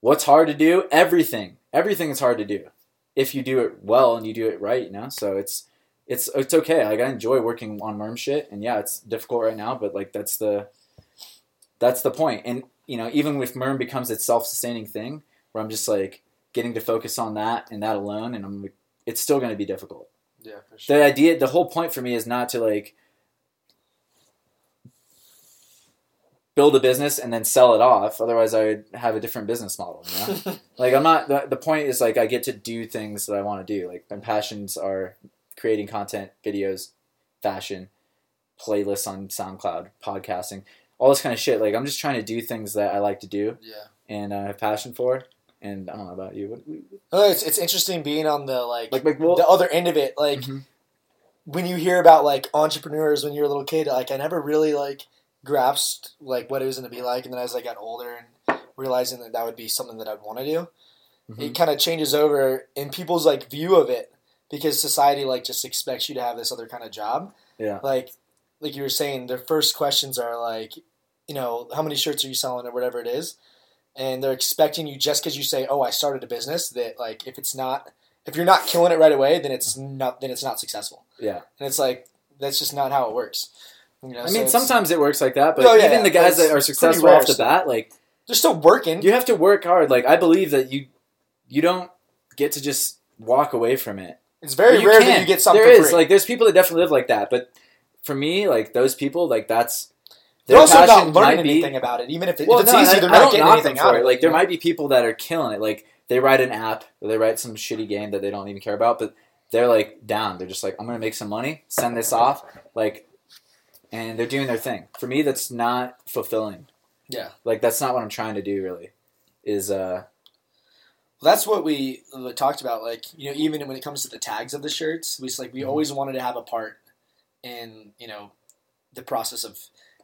[SPEAKER 1] what's hard to do? Everything, everything is hard to do if you do it well and you do it right. You know, so it's it's it's okay. Like I enjoy working on Merm shit, and yeah, it's difficult right now, but like that's the that's the point. And you know, even if Merm becomes its self-sustaining thing, where I'm just like getting to focus on that and that alone, and I'm it's still going to be difficult.
[SPEAKER 2] Yeah, for sure.
[SPEAKER 1] The idea, the whole point for me is not to like build a business and then sell it off. Otherwise, I would have a different business model. You know? like I'm not. The, the point is like I get to do things that I want to do. Like my passions are creating content, videos, fashion, playlists on SoundCloud, podcasting, all this kind of shit. Like I'm just trying to do things that I like to do
[SPEAKER 2] yeah.
[SPEAKER 1] and I have passion for. And I don't know about you. What,
[SPEAKER 2] No, it's it's interesting being on the like,
[SPEAKER 1] like, like well,
[SPEAKER 2] the other end of it. Like
[SPEAKER 1] Mhm.
[SPEAKER 2] when you hear about like entrepreneurs when you're a little kid, like I never really like grasped like what it was going to be like, and then as I got older and realizing that that would be something that I'd want to do,
[SPEAKER 1] Mhm.
[SPEAKER 2] it kind of changes over in people's like view of it because society like just expects you to have this other kind of job.
[SPEAKER 1] Yeah.
[SPEAKER 2] Like like you were saying, their first questions are like, you know, how many shirts are you selling or whatever it is, and they're expecting you just because you say, oh, I started a business that like if it's not if you're not killing it right away, then it's not then it's not successful.
[SPEAKER 1] yeah.
[SPEAKER 2] And it's like that's just not how it works. You know,
[SPEAKER 1] I
[SPEAKER 2] so
[SPEAKER 1] mean, sometimes it works like that, but
[SPEAKER 2] Oh, yeah,
[SPEAKER 1] even the guys that are successful off the
[SPEAKER 2] still.
[SPEAKER 1] bat, like
[SPEAKER 2] they're still working.
[SPEAKER 1] you have to work hard. Like I believe that you you don't get to just walk away from it.
[SPEAKER 2] It's very rare that you get something.
[SPEAKER 1] There is
[SPEAKER 2] free.
[SPEAKER 1] like there's people that definitely live like that, but for me, like those people, like that's
[SPEAKER 2] they're also not learning
[SPEAKER 1] might be-
[SPEAKER 2] anything about it. Even if, it,
[SPEAKER 1] Well,
[SPEAKER 2] if it's
[SPEAKER 1] no,
[SPEAKER 2] easy,
[SPEAKER 1] I,
[SPEAKER 2] they're
[SPEAKER 1] I
[SPEAKER 2] not getting anything out of
[SPEAKER 1] it.
[SPEAKER 2] it.
[SPEAKER 1] Like there
[SPEAKER 2] know?
[SPEAKER 1] might be people that are killing it. Like they write an app, or they write some shitty game that they don't even care about, but they're like down. They're just like, I'm gonna make some money, send this off, like, and they're doing their thing. For me, that's not fulfilling.
[SPEAKER 2] Yeah.
[SPEAKER 1] Like that's not what I'm trying to do. Really, is uh
[SPEAKER 2] that's what we uh, talked about. Like you know, even when it comes to the tags of the shirts, we just, like we
[SPEAKER 1] Mhm.
[SPEAKER 2] always wanted to have a part in you know the process of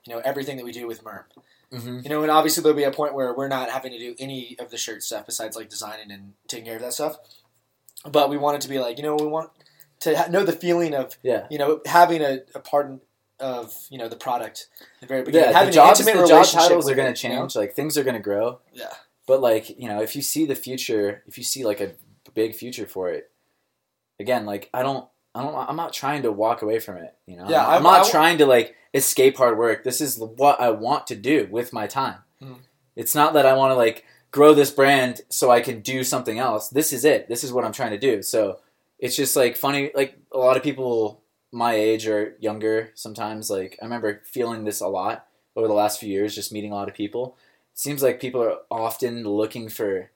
[SPEAKER 2] you know everything that we do with Merm.
[SPEAKER 1] mhm.
[SPEAKER 2] You know, and obviously there'll be a point where we're not having to do any of the shirt stuff besides like designing and taking care of that stuff. But we want it to be like you know we want to ha- know the feeling of
[SPEAKER 1] yeah.
[SPEAKER 2] you know having a, a part of you know the product the very beginning.
[SPEAKER 1] Yeah,
[SPEAKER 2] having
[SPEAKER 1] the jobs, the job titles are going to
[SPEAKER 2] you know?
[SPEAKER 1] change. Like things are going to grow.
[SPEAKER 2] Yeah.
[SPEAKER 1] But like you know, if you see the future, if you see like a big future for it, again, like I don't, I don't, I'm not trying to walk away from it. You know,
[SPEAKER 2] Yeah,
[SPEAKER 1] I'm,
[SPEAKER 2] I-
[SPEAKER 1] not
[SPEAKER 2] I-
[SPEAKER 1] trying to like escape hard work. This is what I want to do with my time.
[SPEAKER 2] Mhm.
[SPEAKER 1] It's not that I want to like grow this brand so I can do something else. This is it. This is what I'm trying to do. So it's just like funny. Like a lot of people my age or younger sometimes like i remember feeling this a lot over the last few years just meeting a lot of people it seems like people are often looking for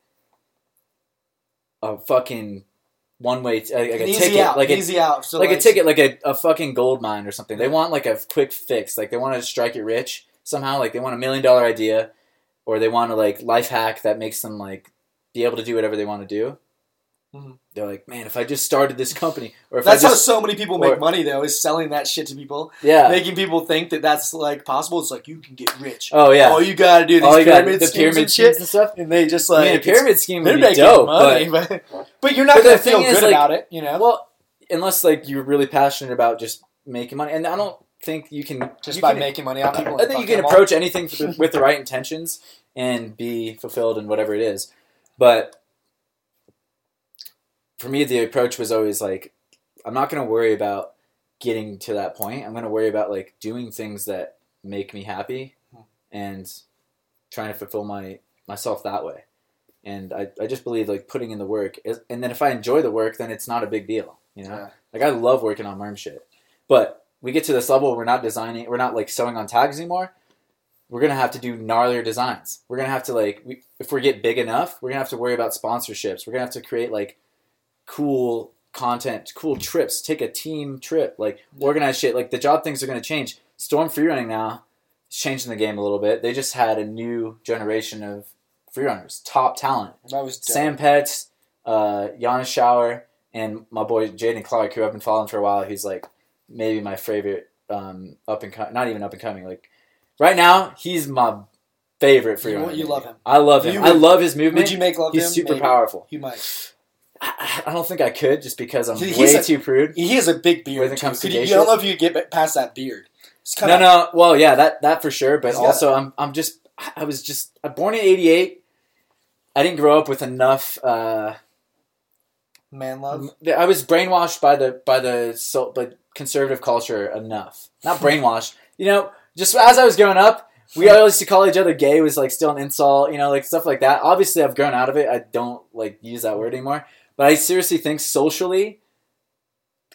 [SPEAKER 1] a fucking one way t- like a
[SPEAKER 2] easy
[SPEAKER 1] ticket
[SPEAKER 2] out,
[SPEAKER 1] like a,
[SPEAKER 2] out. So
[SPEAKER 1] like a ticket like a, a fucking gold mine or something they want like a quick fix like they want to strike it rich somehow like they want a million dollar idea or they want a like life hack that makes them like be able to do whatever they want to do
[SPEAKER 2] Mhm.
[SPEAKER 1] They're like man if i just started this company or if
[SPEAKER 2] That's
[SPEAKER 1] i
[SPEAKER 2] how so many people make
[SPEAKER 1] or-
[SPEAKER 2] money, though, is selling that shit to people,
[SPEAKER 1] yeah
[SPEAKER 2] making people think that that's like possible. It's like you can get rich.
[SPEAKER 1] oh yeah
[SPEAKER 2] All you gotta do these
[SPEAKER 1] All you got
[SPEAKER 2] pyramid
[SPEAKER 1] the
[SPEAKER 2] schemes
[SPEAKER 1] pyramid
[SPEAKER 2] and
[SPEAKER 1] schemes
[SPEAKER 2] shit,
[SPEAKER 1] and stuff.
[SPEAKER 2] and they just
[SPEAKER 1] I
[SPEAKER 2] like
[SPEAKER 1] mean, a pyramid scheme would be
[SPEAKER 2] making
[SPEAKER 1] dope,
[SPEAKER 2] money, but, but you're not
[SPEAKER 1] But
[SPEAKER 2] gonna feel good
[SPEAKER 1] like-
[SPEAKER 2] about it. You know,
[SPEAKER 1] well, unless like you're really passionate about just making money, and I don't think you can
[SPEAKER 2] just
[SPEAKER 1] you
[SPEAKER 2] by
[SPEAKER 1] can-
[SPEAKER 2] making money off people.
[SPEAKER 1] I think you can approach anything for the, with the right intentions and be fulfilled in whatever it is. But for me, the approach was always like, I'm not going to worry about getting to that point. I'm going to worry about like doing things that make me happy
[SPEAKER 2] Hmm.
[SPEAKER 1] and trying to fulfill my myself that way. And I, I just believe like putting in the work, is, and then if I enjoy the work, then it's not a big deal. You know,
[SPEAKER 2] Yeah.
[SPEAKER 1] like I love working on merm shit, but we get to this level, we're not designing, we're not like sewing on tags anymore. We're gonna have to do gnarlier designs. We're gonna have to like, we, if we get big enough, we're gonna have to worry about sponsorships. We're gonna have to create like cool content, cool trips, take a team trip, like organize shit. Like the job things are gonna change. Storm freerunning now is changing the game a little bit. They just had a new generation of freerunners, top talent.
[SPEAKER 2] That was dope.
[SPEAKER 1] Sam Petz, uh, Giannis Shower, and my boy Jaden Clark, who I've been following for a while. He's like maybe my favorite um, up and not even up and coming. Like right now, he's my favorite freerunner.
[SPEAKER 2] You- you love him.
[SPEAKER 1] I love him.
[SPEAKER 2] You
[SPEAKER 1] I love his movement.
[SPEAKER 2] Would you make love
[SPEAKER 1] he's
[SPEAKER 2] to him?
[SPEAKER 1] super
[SPEAKER 2] Maybe.
[SPEAKER 1] powerful.
[SPEAKER 2] You might.
[SPEAKER 1] I, I don't think I could just because I'm
[SPEAKER 2] He's
[SPEAKER 1] way
[SPEAKER 2] a-
[SPEAKER 1] too prude.
[SPEAKER 2] He has a big beard.
[SPEAKER 1] When it comes to
[SPEAKER 2] you, don't know if you get past that beard.
[SPEAKER 1] No, no. Well, yeah, that that for sure. But
[SPEAKER 2] got
[SPEAKER 1] also, I'm I'm just I was just I'm born in '88. I didn't grow up with enough. Uh,
[SPEAKER 2] man love.
[SPEAKER 1] I was brainwashed by the by the so by conservative culture enough. Not brainwashed. You know, just as I was growing up, we all used to call each other gay was like still an insult. You know, like stuff like that. Obviously, I've grown out of it. I don't like use that word anymore. But I seriously think socially,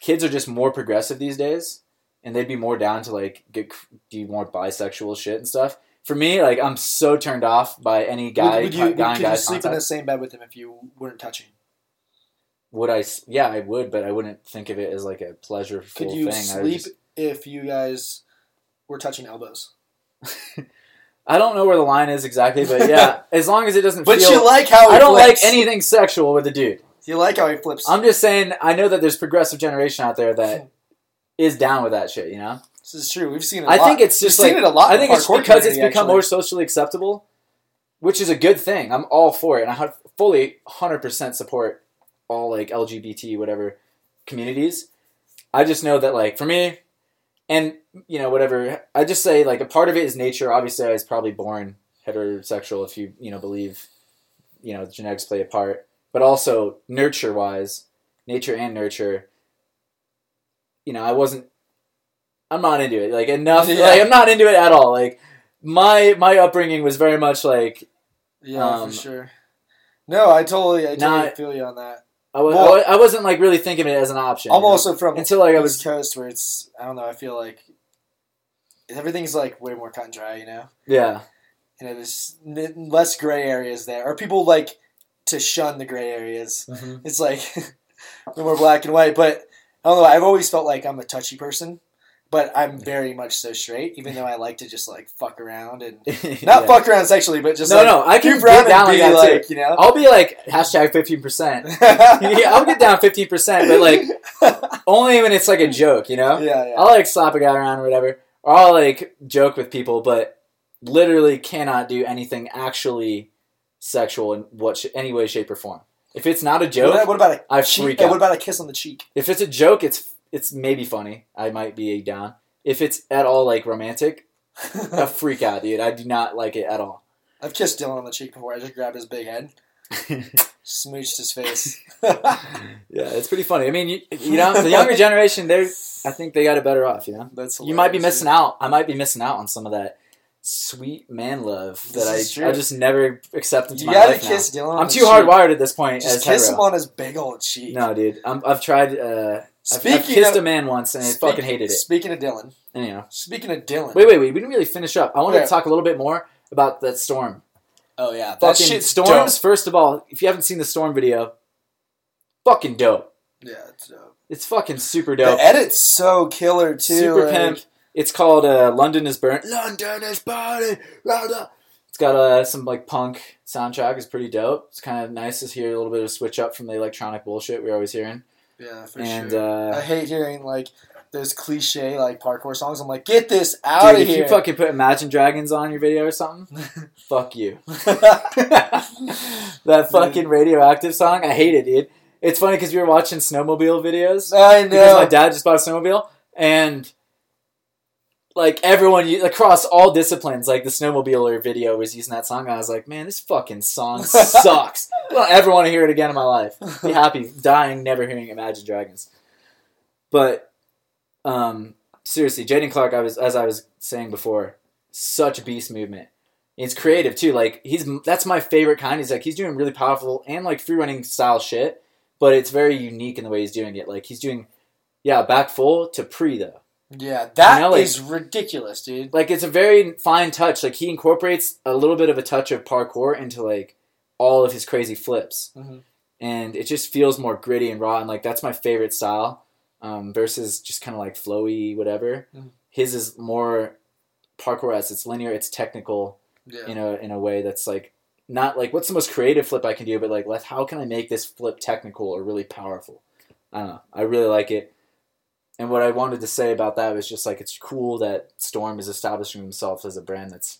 [SPEAKER 1] kids are just more progressive these days, and they'd be more down to like get do more bisexual shit and stuff. For me, like I'm so turned off by any guy,
[SPEAKER 2] would, would you,
[SPEAKER 1] guy
[SPEAKER 2] could
[SPEAKER 1] and
[SPEAKER 2] you sleep in the same bed with him if you weren't touching?
[SPEAKER 1] Would I? Yeah, I would, but I wouldn't think of it as like a pleasureful
[SPEAKER 2] Could you
[SPEAKER 1] thing.
[SPEAKER 2] Sleep
[SPEAKER 1] just-
[SPEAKER 2] if you guys were touching elbows?
[SPEAKER 1] I don't know where the line is exactly, but yeah, as long as it doesn't
[SPEAKER 2] But
[SPEAKER 1] feel.
[SPEAKER 2] you like how
[SPEAKER 1] I don't
[SPEAKER 2] flips.
[SPEAKER 1] like anything sexual with a dude.
[SPEAKER 2] You like how he flips.
[SPEAKER 1] I'm just saying. I know that there's progressive generation out there that is down with that shit. You know.
[SPEAKER 2] this is true. We've seen it. a
[SPEAKER 1] I
[SPEAKER 2] lot.
[SPEAKER 1] I think it's
[SPEAKER 2] We've
[SPEAKER 1] just
[SPEAKER 2] seen it a lot.
[SPEAKER 1] I think it's because it's become
[SPEAKER 2] actually.
[SPEAKER 1] more socially acceptable, which is a good thing. I'm all for it, and I fully 100 percent support all like LGBT whatever communities. I just know that like for me, and you know whatever. I just say like a part of it is nature. Obviously, I was probably born heterosexual if you you know believe you know genetics play a part, but also nurture wise, nature and nurture. You know, I wasn't. I'm not into it. Like enough.
[SPEAKER 2] Yeah.
[SPEAKER 1] Like I'm not into it at all. Like my my upbringing was very much like
[SPEAKER 2] Yeah,
[SPEAKER 1] um,
[SPEAKER 2] for sure. No, I totally, I totally
[SPEAKER 1] not-
[SPEAKER 2] feel you on that.
[SPEAKER 1] I was
[SPEAKER 2] Well-
[SPEAKER 1] I wasn't like really thinking of it as an option.
[SPEAKER 2] I'm also from
[SPEAKER 1] until like I was
[SPEAKER 2] Coast, where it's I don't know. I feel like everything's like way more cut and dry, you know.
[SPEAKER 1] yeah
[SPEAKER 2] You know, there's less gray areas there, or people like to shun the gray areas. Mm-hmm. It's like they're more black and white. But I don't know. I've always felt like I'm a touchy person, but I'm very much so straight. Even though I like to just like fuck around and not
[SPEAKER 1] Yeah.
[SPEAKER 2] fuck around sexually, but just
[SPEAKER 1] no
[SPEAKER 2] like,
[SPEAKER 1] no I can get down
[SPEAKER 2] and
[SPEAKER 1] like
[SPEAKER 2] be
[SPEAKER 1] that
[SPEAKER 2] like,
[SPEAKER 1] too.
[SPEAKER 2] you know.
[SPEAKER 1] I'll be like hashtag fifteen percent. Yeah, I'll get down fifteen percent, but like only when it's like a joke, you know.
[SPEAKER 2] yeah, yeah.
[SPEAKER 1] I'll like slap a guy around or whatever, or I'll like joke with people, but literally cannot do anything actually sexual in what sh- any way, shape, or form. If it's not a
[SPEAKER 2] What,
[SPEAKER 1] joke,
[SPEAKER 2] about- what about a
[SPEAKER 1] I
[SPEAKER 2] cheek?
[SPEAKER 1] freak
[SPEAKER 2] uh,
[SPEAKER 1] out.
[SPEAKER 2] What about a kiss on the cheek?
[SPEAKER 1] If it's a joke, it's it's maybe funny. I might be down. If it's at all like romantic, a freak out, dude. I do not like it at all.
[SPEAKER 2] I've kissed Dylan on the cheek before. I just grabbed his big head, smooched his face.
[SPEAKER 1] Yeah, it's pretty funny. I mean, you, you know, the younger generation, they're I think they got it better off. You know,
[SPEAKER 2] That's
[SPEAKER 1] you might be missing out. I might be missing out on some of that sweet man love that I. I just never accept into
[SPEAKER 2] You
[SPEAKER 1] my
[SPEAKER 2] gotta
[SPEAKER 1] life
[SPEAKER 2] kiss
[SPEAKER 1] now.
[SPEAKER 2] Dylan.
[SPEAKER 1] I'm too hardwired at this point.
[SPEAKER 2] Just
[SPEAKER 1] as
[SPEAKER 2] kiss
[SPEAKER 1] hetero.
[SPEAKER 2] him on his big old cheek.
[SPEAKER 1] No, dude, I'm, I've tried. Uh, I've, I've kissed
[SPEAKER 2] of-
[SPEAKER 1] a man once and I fucking hated it.
[SPEAKER 2] Speaking of Dylan,
[SPEAKER 1] Anyhow,
[SPEAKER 2] speaking of Dylan,
[SPEAKER 1] wait, wait, wait. We didn't really finish up. I wanted to talk a little bit more about that storm.
[SPEAKER 2] oh yeah, that
[SPEAKER 1] Fucking
[SPEAKER 2] shit's
[SPEAKER 1] storms.
[SPEAKER 2] dope.
[SPEAKER 1] First of all, if you haven't seen the storm video, fucking dope.
[SPEAKER 2] Yeah, it's dope.
[SPEAKER 1] It's fucking super dope.
[SPEAKER 2] The edit's so killer too.
[SPEAKER 1] Super
[SPEAKER 2] like-
[SPEAKER 1] pimp. It's called uh, "London Is Burnt." London is burning. It's got uh, some like punk soundtrack. It's pretty dope. It's kind of nice to hear a little bit of switch up from the electronic bullshit we're always hearing.
[SPEAKER 2] Yeah, for
[SPEAKER 1] and
[SPEAKER 2] sure. I
[SPEAKER 1] uh,
[SPEAKER 2] hate hearing like those cliche like parkour songs. I'm like, get this out
[SPEAKER 1] dude,
[SPEAKER 2] of
[SPEAKER 1] if
[SPEAKER 2] here.
[SPEAKER 1] you fucking put Imagine Dragons on your video or something, fuck you. that fucking radioactive song, I hate it, dude. It's funny because we were watching snowmobile videos.
[SPEAKER 2] I know.
[SPEAKER 1] because my dad just bought a snowmobile and like everyone across all disciplines, like the snowmobiler video was using that song. I was like, man, this fucking song sucks. I don't ever want to hear it again in my life. Be happy dying, never hearing Imagine Dragons. But um, seriously, Jaden Clark, I was as I was saying before, such beast movement. It's creative too. Like he's that's my favorite kind. He's like he's doing really powerful and like free running style shit, but it's very unique in the way he's doing it. Like he's doing, yeah, back full to pre though.
[SPEAKER 2] Yeah, that is
[SPEAKER 1] You know, like-
[SPEAKER 2] ridiculous, dude.
[SPEAKER 1] Like it's a very fine touch. Like he incorporates a little bit of a touch of parkour into like all of his crazy flips,
[SPEAKER 2] Mhm.
[SPEAKER 1] and it just feels more gritty and raw. And like that's my favorite style um, versus just kind of like flowy whatever.
[SPEAKER 2] Mhm.
[SPEAKER 1] His is more parkour as it's linear, it's technical
[SPEAKER 2] Yeah.
[SPEAKER 1] in a in a way that's like not like what's the most creative flip I can do, but like how can I make this flip technical or really powerful? I don't know. I really like it. And what I wanted to say about that was just like it's cool that Storm is establishing themselves as a brand that's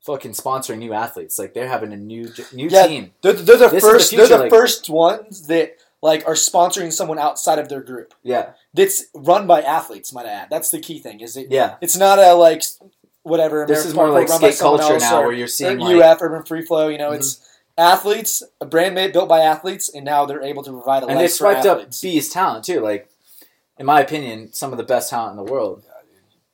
[SPEAKER 1] fucking sponsoring new athletes. Like they're having a new new
[SPEAKER 2] Yeah,
[SPEAKER 1] team.
[SPEAKER 2] They're, they're the
[SPEAKER 1] This is the
[SPEAKER 2] first.
[SPEAKER 1] future,
[SPEAKER 2] they're the
[SPEAKER 1] like-
[SPEAKER 2] first ones that like are sponsoring someone outside of their group.
[SPEAKER 1] Yeah,
[SPEAKER 2] That's run by athletes. Might I add? That's the key thing. Is it?
[SPEAKER 1] yeah.
[SPEAKER 2] It's not a like whatever.
[SPEAKER 1] This
[SPEAKER 2] American
[SPEAKER 1] is more like skate culture now,
[SPEAKER 2] or-
[SPEAKER 1] where you're seeing like
[SPEAKER 2] UF Urban Free Flow. You know,
[SPEAKER 1] Mhm.
[SPEAKER 2] it's athletes, a brand made built by athletes, and now they're able to provide a
[SPEAKER 1] and they
[SPEAKER 2] life for
[SPEAKER 1] up
[SPEAKER 2] athletes.
[SPEAKER 1] B's talent too. Like, in my opinion, some of the best talent in the world.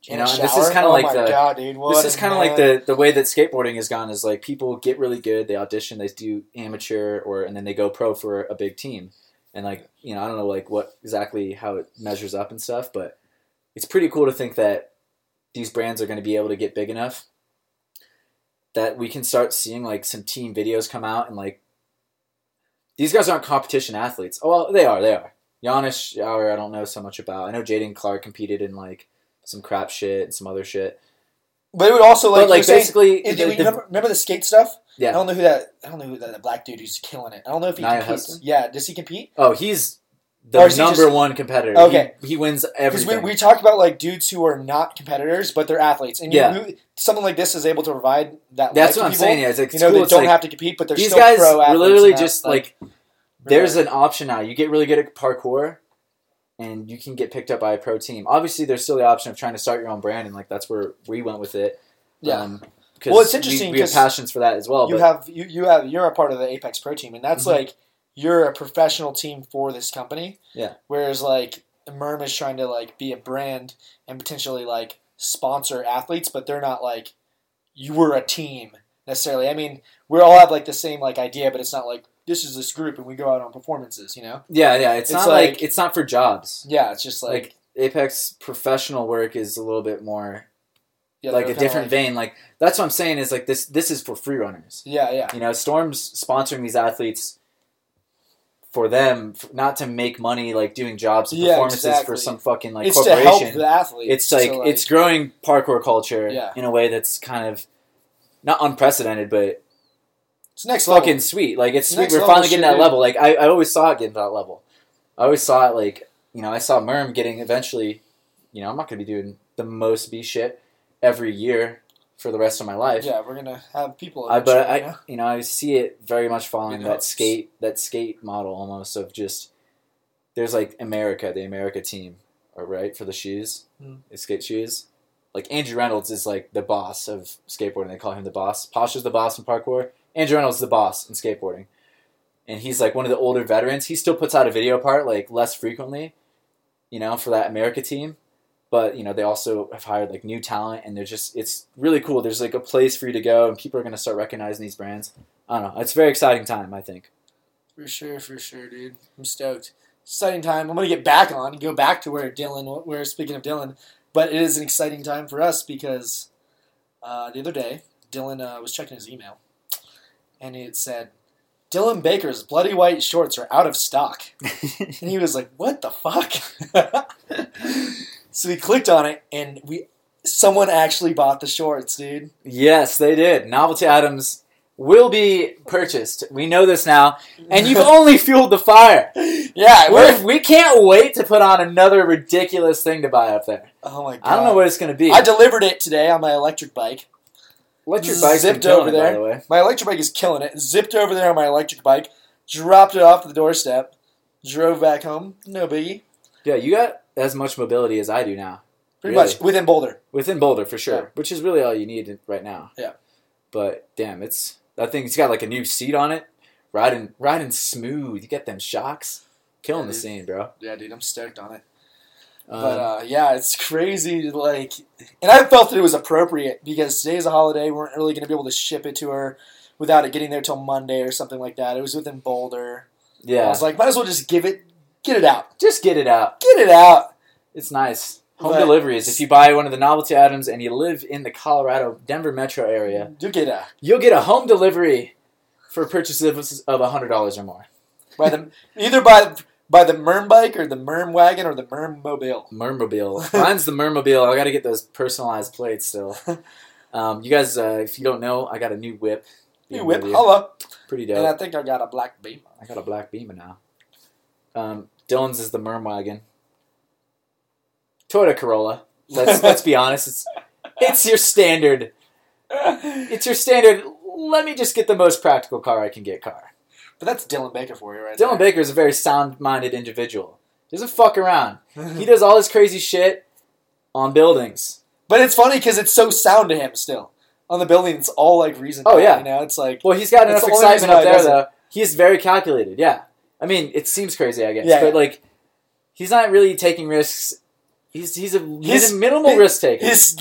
[SPEAKER 1] You know, and this is kind of
[SPEAKER 2] oh
[SPEAKER 1] like the
[SPEAKER 2] God, dude,
[SPEAKER 1] this is kind of like the the way that skateboarding has gone is like people get really good, they audition, they do amateur, or and then they go pro for a big team, and like you know I don't know like what exactly how it measures up and stuff, but it's pretty cool to think that these brands are going to be able to get big enough that we can start seeing like some team videos come out and like these guys aren't competition athletes. Oh well, they are, they are. Giannis uh, Shower, I don't know so much about. I know Jaden Clark competed in like some crap shit and some other shit.
[SPEAKER 2] But it would also like,
[SPEAKER 1] but like
[SPEAKER 2] you're saying-
[SPEAKER 1] basically, the- the-
[SPEAKER 2] remember, remember the skate stuff?
[SPEAKER 1] Yeah, I
[SPEAKER 2] don't know who that. I don't know who that, that black dude who's killing it. I don't know if he
[SPEAKER 1] Nyjah
[SPEAKER 2] competes.
[SPEAKER 1] Huston?
[SPEAKER 2] Yeah, does he compete?
[SPEAKER 1] Oh, he's the
[SPEAKER 2] he
[SPEAKER 1] number
[SPEAKER 2] just-
[SPEAKER 1] one competitor.
[SPEAKER 2] Okay.
[SPEAKER 1] he, he wins
[SPEAKER 2] Because
[SPEAKER 1] everything.
[SPEAKER 2] we, we talked about like dudes who are not competitors, but they're athletes, and you,
[SPEAKER 1] Yeah.
[SPEAKER 2] who, something like this is able to provide that.
[SPEAKER 1] That's what I'm
[SPEAKER 2] people,
[SPEAKER 1] saying. Yeah, it's, like,
[SPEAKER 2] You know,
[SPEAKER 1] cool.
[SPEAKER 2] they
[SPEAKER 1] It's
[SPEAKER 2] don't
[SPEAKER 1] like,
[SPEAKER 2] have to compete, but they're
[SPEAKER 1] these
[SPEAKER 2] still
[SPEAKER 1] guys
[SPEAKER 2] pro athletes.
[SPEAKER 1] literally
[SPEAKER 2] and that,
[SPEAKER 1] just like, there's an option now. You get really good at parkour, and you can get picked up by a pro team. Obviously, there's still the option of trying to start your own brand, and like that's where we went with it.
[SPEAKER 2] yeah.
[SPEAKER 1] Um,
[SPEAKER 2] Well, it's interesting
[SPEAKER 1] We, have
[SPEAKER 2] 'cause
[SPEAKER 1] passions for that as well.
[SPEAKER 2] you
[SPEAKER 1] but
[SPEAKER 2] have you, you have you're a part of the Apex Pro team, and that's
[SPEAKER 1] Mhm.
[SPEAKER 2] like you're a professional team for this company.
[SPEAKER 1] Yeah.
[SPEAKER 2] Whereas like Merm is trying to like be a brand and potentially like sponsor athletes, but they're not like you were a team necessarily. I mean, we all have like the same like idea, but it's not like this is this group and we go out on performances. You know?
[SPEAKER 1] yeah, yeah. It's,
[SPEAKER 2] It's
[SPEAKER 1] not like,
[SPEAKER 2] like-
[SPEAKER 1] it's not for jobs.
[SPEAKER 2] Yeah, it's just like,
[SPEAKER 1] Like Apex professional work is a little bit more
[SPEAKER 2] yeah,
[SPEAKER 1] like a different
[SPEAKER 2] like-
[SPEAKER 1] vein. Like that's what I'm saying is like this. This is for free runners.
[SPEAKER 2] Yeah, yeah.
[SPEAKER 1] You know, Storm's sponsoring these athletes for them, not to make money like doing jobs and
[SPEAKER 2] Yeah,
[SPEAKER 1] performances for some fucking like
[SPEAKER 2] it's to
[SPEAKER 1] corporation.
[SPEAKER 2] help the athlete.
[SPEAKER 1] it's like,
[SPEAKER 2] So,
[SPEAKER 1] it's growing parkour culture
[SPEAKER 2] Yeah.
[SPEAKER 1] in a way that's kind of not unprecedented, but
[SPEAKER 2] it's next
[SPEAKER 1] fucking
[SPEAKER 2] level.
[SPEAKER 1] sweet. Like it's sweet.
[SPEAKER 2] Next
[SPEAKER 1] We're finally getting that level. Like I, I always saw it getting to that level. I always saw it like you know I saw Merm getting eventually. You know I'm not gonna be doing the most B shit every year for the rest of my life.
[SPEAKER 2] Yeah, we're gonna have people.
[SPEAKER 1] I, but I,
[SPEAKER 2] you know?
[SPEAKER 1] you know, I see it very much following
[SPEAKER 2] It
[SPEAKER 1] that
[SPEAKER 2] helps.
[SPEAKER 1] skate, that skate model almost of just. There's like Emerica, the Emerica team, or right for the shoes,
[SPEAKER 2] Mm.
[SPEAKER 1] the skate shoes. Like Andrew Reynolds is like the boss of skateboarding. They call him the boss. Posh is the boss in parkour. Andrew Reynolds is the boss in skateboarding, and he's like one of the older veterans. He still puts out a video part like less frequently, you know, for that Emerica team. But you know, they also have hired like new talent, and they're just it's really cool. There's like a place for you to go, and people are going to start recognizing these brands. I don't know. It's a very exciting time. I think.
[SPEAKER 2] For sure, for sure, dude. I'm stoked. Exciting time. I'm gonna get back on and go back to where Dylan. Where speaking of Dylan, but it is an exciting time for us because uh, the other day Dylan uh, was checking his email, and it said Dylan Baker's bloody white shorts are out of stock, and he was like, "What the fuck?" so he clicked on it, and we someone actually bought the shorts, dude.
[SPEAKER 1] yes, they did. Novelty items will be purchased. We know this now, and you've only fueled the fire.
[SPEAKER 2] yeah,
[SPEAKER 1] We're, we can't wait to put on another ridiculous thing to buy up there.
[SPEAKER 2] oh my god.
[SPEAKER 1] I don't know what it's going to be.
[SPEAKER 2] I delivered it today on my electric bike.
[SPEAKER 1] Electric bike's
[SPEAKER 2] zipped over
[SPEAKER 1] it, by
[SPEAKER 2] there.
[SPEAKER 1] the way.
[SPEAKER 2] My electric bike is killing it. Zipped over there on my electric bike, dropped it off the doorstep, drove back home. No biggie.
[SPEAKER 1] Yeah, you got as much mobility as I do now.
[SPEAKER 2] Pretty
[SPEAKER 1] Really?
[SPEAKER 2] much within Boulder.
[SPEAKER 1] within Boulder for sure,
[SPEAKER 2] Yeah.
[SPEAKER 1] which is really all you need right now.
[SPEAKER 2] Yeah.
[SPEAKER 1] But damn, it's that thing's got like a new seat on it, riding riding smooth. You get them shocks, killing
[SPEAKER 2] Yeah,
[SPEAKER 1] the
[SPEAKER 2] dude.
[SPEAKER 1] scene, bro.
[SPEAKER 2] Yeah, dude, I'm stoked on it.
[SPEAKER 1] Um,
[SPEAKER 2] But uh, yeah, it's crazy. Like, and I felt that it was appropriate because today's a holiday. We weren't really going to be able to ship it to her without it getting there till Monday or something like that. It was within Boulder.
[SPEAKER 1] Yeah.
[SPEAKER 2] I was like, might as well just give it, get it out,
[SPEAKER 1] just get it out.
[SPEAKER 2] get it out.
[SPEAKER 1] It's nice. Home
[SPEAKER 2] But-
[SPEAKER 1] deliveries. If you buy one of the novelty items and you live in the Colorado Denver metro area,
[SPEAKER 2] You get a
[SPEAKER 1] you'll get a home delivery for purchases of hundred dollars or more.
[SPEAKER 2] by the either by by the Merm bike or the Merm wagon or the Merm mobile.
[SPEAKER 1] Mermobile. Mine's the Mermobile. I got to get those personalized plates still. Um, you guys, uh, if you don't know, I got a new whip.
[SPEAKER 2] New whip, holla,
[SPEAKER 1] Pretty
[SPEAKER 2] and I think I got a black beamer.
[SPEAKER 1] I got a black Beamer now. Um, Dylan's is the Merm wagon. Toyota Corolla. Let's let's be honest. It's it's your standard. It's your standard. Let me just get the most practical car I can get. Car.
[SPEAKER 2] But that's Dylan Baker for you, right?
[SPEAKER 1] Dylan Baker is a very sound-minded individual. Doesn't fuck around. He does all this crazy shit on buildings.
[SPEAKER 2] But it's funny because it's so sound to him still. On the building, it's all like reason.
[SPEAKER 1] Oh, yeah.
[SPEAKER 2] you know, it's like
[SPEAKER 1] Well, he's got enough
[SPEAKER 2] the only reason
[SPEAKER 1] excitement up there, though. He's very calculated. Yeah, I mean, it seems crazy, I guess,
[SPEAKER 2] Yeah,
[SPEAKER 1] but
[SPEAKER 2] yeah.
[SPEAKER 1] like, he's not really taking risks. He's he's a
[SPEAKER 2] His-
[SPEAKER 1] minimal
[SPEAKER 2] his-
[SPEAKER 1] risk taker.
[SPEAKER 2] his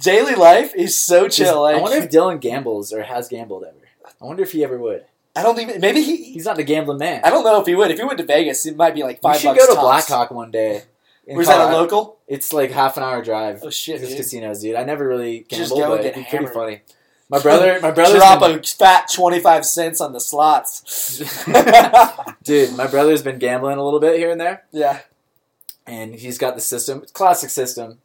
[SPEAKER 2] daily life is so chill. Like,
[SPEAKER 1] I wonder if Dylan gambles or has gambled ever. I wonder if he ever would.
[SPEAKER 2] I don't even. Maybe he.
[SPEAKER 1] He's not a gambling man.
[SPEAKER 2] I don't know if he would. If he went to Vegas, it might be like
[SPEAKER 1] We
[SPEAKER 2] five.
[SPEAKER 1] should
[SPEAKER 2] bucks
[SPEAKER 1] go to
[SPEAKER 2] tops.
[SPEAKER 1] Black Hawk one day.
[SPEAKER 2] Was that a local?
[SPEAKER 1] It's like half an hour drive.
[SPEAKER 2] Oh shit,
[SPEAKER 1] These
[SPEAKER 2] dude.
[SPEAKER 1] casinos, dude. I never really
[SPEAKER 2] Just go and get
[SPEAKER 1] be pretty funny. My brother, my brother,
[SPEAKER 2] Drop a fat twenty five cents on the slots.
[SPEAKER 1] dude. My brother's been gambling a little bit here and there.
[SPEAKER 2] yeah.
[SPEAKER 1] and he's got the system. It's classic system.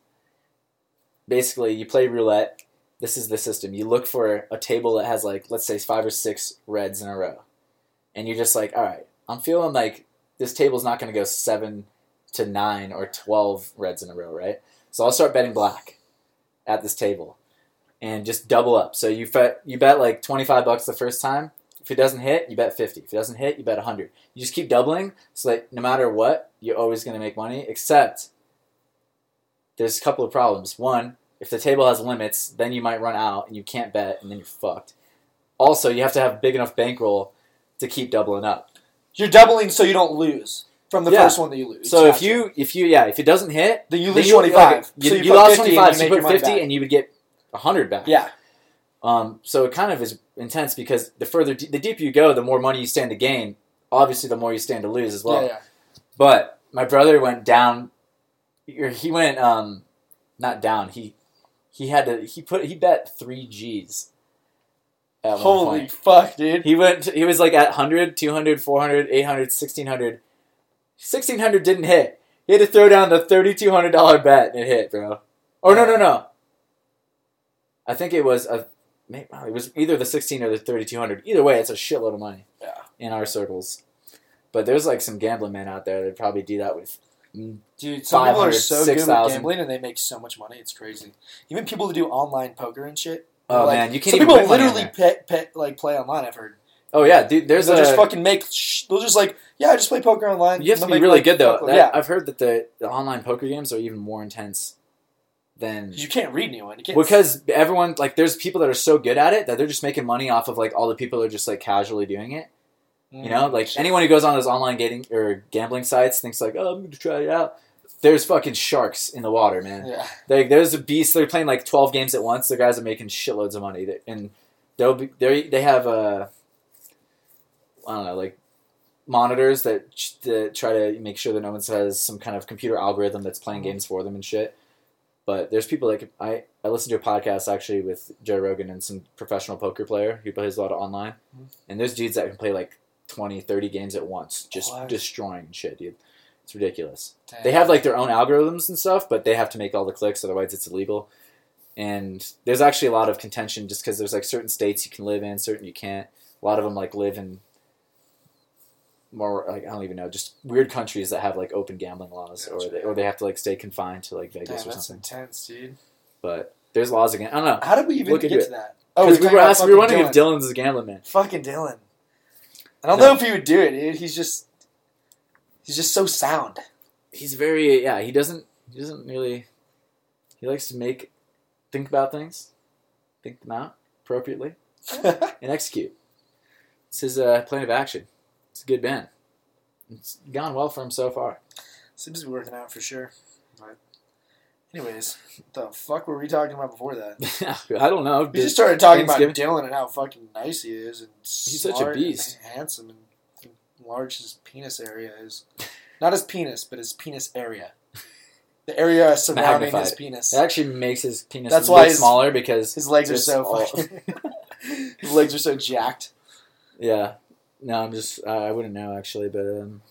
[SPEAKER 1] Basically, you play roulette. This is the system. You look for a table that has like, let's say, five or six reds in a row, and you're just like, all right, I'm feeling like this table's not going to go seven to nine or twelve reds in a row, right? So I'll start betting black at this table, and just double up. So you bet you bet like twenty five bucks the first time. If it doesn't hit, you bet fifty. If it doesn't hit, you bet hundred. You just keep doubling, so that no matter what, you're always going to make money. Except there's a couple of problems. One, if the table has limits, then you might run out and you can't bet, and then you're fucked. Also, you have to have a big enough bankroll to keep doubling up.
[SPEAKER 2] You're doubling so you don't lose from the
[SPEAKER 1] Yeah.
[SPEAKER 2] first one that you lose.
[SPEAKER 1] So if
[SPEAKER 2] Gotcha.
[SPEAKER 1] you if you yeah if it doesn't hit,
[SPEAKER 2] then you lose twenty five.
[SPEAKER 1] okay, you,
[SPEAKER 2] so
[SPEAKER 1] you
[SPEAKER 2] you, put
[SPEAKER 1] lost
[SPEAKER 2] 50
[SPEAKER 1] twenty
[SPEAKER 2] and
[SPEAKER 1] five,
[SPEAKER 2] you
[SPEAKER 1] so you put
[SPEAKER 2] money
[SPEAKER 1] fifty,
[SPEAKER 2] back.
[SPEAKER 1] and you would get hundred back.
[SPEAKER 2] yeah.
[SPEAKER 1] Um, so it kind of is intense because the further the deeper you go, the more money you stand to gain. Obviously, the more you stand to lose as well.
[SPEAKER 2] yeah, yeah.
[SPEAKER 1] But my brother went down. or He went um, not down. He he had to. He put he bet three G's.
[SPEAKER 2] Holy
[SPEAKER 1] point.
[SPEAKER 2] fuck, dude.
[SPEAKER 1] He went. He was like at 100, 200, 400, 800, 1600. 1600 didn't hit. He had to throw down the thirty-two hundred dollar bet and it hit, bro. Or no, no, no. I think it was a. It was either the sixteen or the thirty-two hundred. Either way, it's a shitload of money.
[SPEAKER 2] Yeah.
[SPEAKER 1] In our circles, but there's like some gambling men out there that probably do that with.
[SPEAKER 2] Dude, some people are
[SPEAKER 1] 500,
[SPEAKER 2] so good with
[SPEAKER 1] 6,000.
[SPEAKER 2] gambling and they make so much money. It's crazy. Even people who do online poker and shit.
[SPEAKER 1] Oh
[SPEAKER 2] like,
[SPEAKER 1] man, you can't
[SPEAKER 2] some
[SPEAKER 1] even
[SPEAKER 2] people literally pet, pet, like play online. I've heard.
[SPEAKER 1] Oh yeah, dude. There's
[SPEAKER 2] they'll
[SPEAKER 1] a.
[SPEAKER 2] just fucking make. Sh- they'll just like, yeah, I just play poker online.
[SPEAKER 1] you have to be really good though. That-
[SPEAKER 2] yeah,
[SPEAKER 1] I've heard that the, the online poker games are even more intense than
[SPEAKER 2] you can't read anyone.
[SPEAKER 1] Because everyone like there's people that are so good at it that they're just making money off of like all the people that are just like casually doing it. You know,
[SPEAKER 2] Mm,
[SPEAKER 1] like anyone who goes on those online dating or gambling sites thinks like, oh, I'm gonna try it out. There's fucking sharks in the water, man.
[SPEAKER 2] Yeah.
[SPEAKER 1] Like there's a beast. They're playing like 12 games at once. The guys are making shitloads of money, They- and they'll be they they have uh, I don't know like monitors that, ch- that try to make sure that no one has some kind of computer algorithm that's playing
[SPEAKER 2] Mhm.
[SPEAKER 1] games for them and shit. But there's people like I I listened to a podcast actually with Joe Rogan and some professional poker player who plays a lot of online,
[SPEAKER 2] Mhm.
[SPEAKER 1] and there's dudes that can play like 20, 30 games at once, just
[SPEAKER 2] What?
[SPEAKER 1] destroying shit, dude. It's ridiculous.
[SPEAKER 2] Damn.
[SPEAKER 1] They have like their own algorithms and stuff, but they have to make all the clicks, otherwise it's illegal. And there's actually a lot of contention just because there's like certain states you can live in, certain you can't. A lot of them like live in more like I don't even know, just weird countries that have like open gambling laws, or they, or they have to like stay confined to like Vegas
[SPEAKER 2] Damn,
[SPEAKER 1] or
[SPEAKER 2] that's
[SPEAKER 1] something.
[SPEAKER 2] intense, dude.
[SPEAKER 1] But there's laws again. I don't know.
[SPEAKER 2] How did we even
[SPEAKER 1] Look
[SPEAKER 2] get to
[SPEAKER 1] it.
[SPEAKER 2] that?
[SPEAKER 1] Oh, because we were asking, we were wondering
[SPEAKER 2] fucking
[SPEAKER 1] if Dylan's a gambling man.
[SPEAKER 2] Fucking Dylan. I don't
[SPEAKER 1] No.
[SPEAKER 2] know if he would do it, dude. He's just. He's just so sound.
[SPEAKER 1] He's very yeah. He doesn't he doesn't really He likes to make, think about things, think them out appropriately, and execute. It's his uh, plan of action. It's a good man. It's gone well for him so far.
[SPEAKER 2] Seems to be working out for sure. But anyways, what the fuck were we talking about before that?
[SPEAKER 1] I don't know.
[SPEAKER 2] We just started talking about Dylan and how fucking nice he is and
[SPEAKER 1] He's such a
[SPEAKER 2] smart and
[SPEAKER 1] beast.
[SPEAKER 2] handsome and large his penis area is. Not his penis, but his penis area. The area surrounding his penis.
[SPEAKER 1] It actually makes his penis
[SPEAKER 2] That's why his-
[SPEAKER 1] smaller because
[SPEAKER 2] His legs are so fucking. his legs are so jacked.
[SPEAKER 1] Yeah. No, I'm just. Uh, I wouldn't know actually, but um,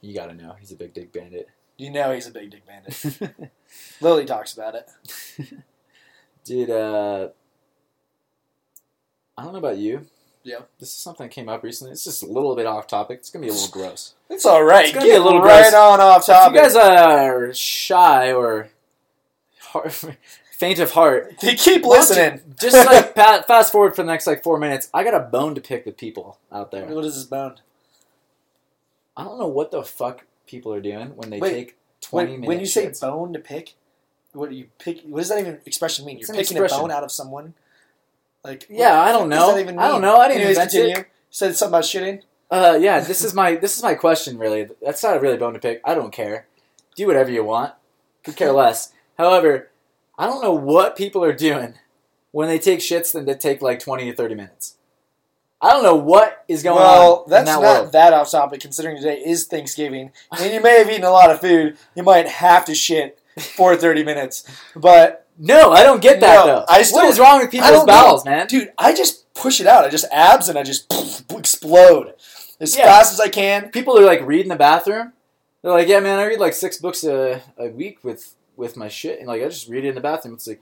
[SPEAKER 1] you gotta know. He's a big dick bandit.
[SPEAKER 2] You know he's a big dick bandit. Lily talks about it.
[SPEAKER 1] Dude, uh, I don't know about you.
[SPEAKER 2] Yeah.
[SPEAKER 1] This is something that came up recently. It's just a little bit off topic. It's gonna be a little gross.
[SPEAKER 2] It's all right.
[SPEAKER 1] It's gonna
[SPEAKER 2] Get
[SPEAKER 1] be a little
[SPEAKER 2] right
[SPEAKER 1] gross.
[SPEAKER 2] on off
[SPEAKER 1] If you guys are shy or heart, faint of heart,
[SPEAKER 2] They keep
[SPEAKER 1] don't you
[SPEAKER 2] listening.
[SPEAKER 1] Just like fast forward for the next like four minutes. I got a bone to pick with people out there.
[SPEAKER 2] What is this bone?
[SPEAKER 1] I don't know what the fuck people are doing when they
[SPEAKER 2] Wait,
[SPEAKER 1] take twenty
[SPEAKER 2] When,
[SPEAKER 1] minutes.
[SPEAKER 2] when you say bone to pick, what do you pick? What does that even expression mean? You're picking
[SPEAKER 1] expression.
[SPEAKER 2] a bone out of someone. Like
[SPEAKER 1] Yeah,
[SPEAKER 2] what
[SPEAKER 1] I don't know. I don't know. I didn't
[SPEAKER 2] Anyways,
[SPEAKER 1] invent
[SPEAKER 2] continue.
[SPEAKER 1] it.
[SPEAKER 2] Said something about shitting.
[SPEAKER 1] Uh, yeah, this is my this is my question. Really, that's not a really bone to pick. I don't care. Do whatever you want. Could care less. However, I don't know what people are doing when they take shits and they take like twenty to thirty minutes. I don't know what is going
[SPEAKER 2] well,
[SPEAKER 1] on Well,
[SPEAKER 2] that's
[SPEAKER 1] in that
[SPEAKER 2] not
[SPEAKER 1] world.
[SPEAKER 2] that off topic. Considering today is Thanksgiving, and you may have eaten a lot of food, you might have to shit for thirty minutes. But
[SPEAKER 1] No, I don't get that
[SPEAKER 2] No,
[SPEAKER 1] though.
[SPEAKER 2] I still-
[SPEAKER 1] what is wrong with people's
[SPEAKER 2] don't know.
[SPEAKER 1] man?
[SPEAKER 2] dude, I just push it out. I just abs and I just explode as
[SPEAKER 1] Yeah.
[SPEAKER 2] fast as I can.
[SPEAKER 1] People are like reading the bathroom. They're like, "Yeah, man, I read like six books a, a week with with my shit, and like I just read it in the bathroom." It's like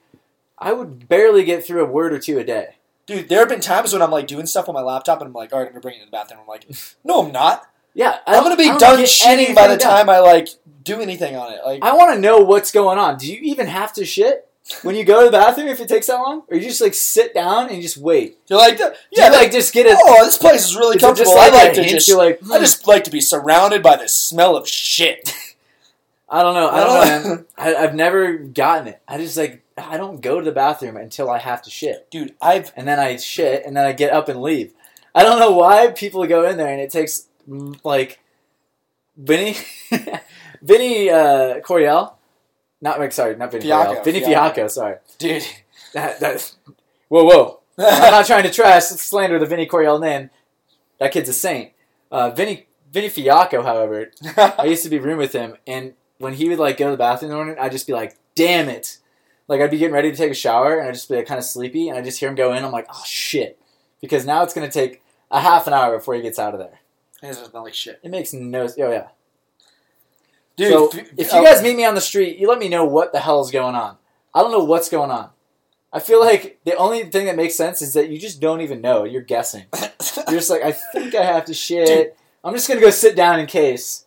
[SPEAKER 1] I would barely get through a word or two a day.
[SPEAKER 2] Dude, there have been times when I'm like doing stuff on my laptop and I'm like, all right, I'm gonna bring it to the bathroom. I'm like, no, I'm not.
[SPEAKER 1] Yeah, I
[SPEAKER 2] I'm gonna be done shitting by the
[SPEAKER 1] done.
[SPEAKER 2] time I like do anything on it. Like,
[SPEAKER 1] I want to know what's going on. Do you even have to shit when you go to the bathroom if it takes that long, or you just like sit down and just wait?
[SPEAKER 2] you're like, yeah,
[SPEAKER 1] you, like just get a.
[SPEAKER 2] oh, this place is really comfortable.
[SPEAKER 1] like
[SPEAKER 2] I like to just,
[SPEAKER 1] like,
[SPEAKER 2] I just like to be surrounded by the smell of shit.
[SPEAKER 1] I don't know. I don't know.
[SPEAKER 2] I,
[SPEAKER 1] I've never gotten it. I just like I don't go to the bathroom until I have to shit,
[SPEAKER 2] Dude, I've
[SPEAKER 1] and then I shit, and then I get up and leave. I don't know why people go in there and it takes mm, like Vinny, Vinny uh, Coriel, not like sorry, not Vinny
[SPEAKER 2] Fiacco,
[SPEAKER 1] Coriel, Vinny
[SPEAKER 2] Fiacco.
[SPEAKER 1] Fiacco. Sorry,
[SPEAKER 2] dude.
[SPEAKER 1] that that. Whoa, whoa. I'm not trying to trash slander the Vinny Coriel name. That kid's a saint. Uh, Vinny Vinny Fiacco, however, I used to be room with him, and when he would like go to the bathroom in the morning, I'd just be like, "Damn it!" Like I'd be getting ready to take a shower, and I'd just be like, kind of sleepy, and I just hear him go in. I'm like, "Oh shit!" Because now it's gonna take a half an hour before he gets out of there.
[SPEAKER 2] it doesn't smell like shit.
[SPEAKER 1] It makes no. Oh yeah.
[SPEAKER 2] Dude,
[SPEAKER 1] so if
[SPEAKER 2] oh,
[SPEAKER 1] you guys meet me on the street, you let me know what the hell is going on. I don't know what's going on. I feel like the only thing that makes sense is that you just don't even know. You're guessing. You're just like, I think I have to shit.
[SPEAKER 2] Dude.
[SPEAKER 1] I'm just gonna go sit down in case.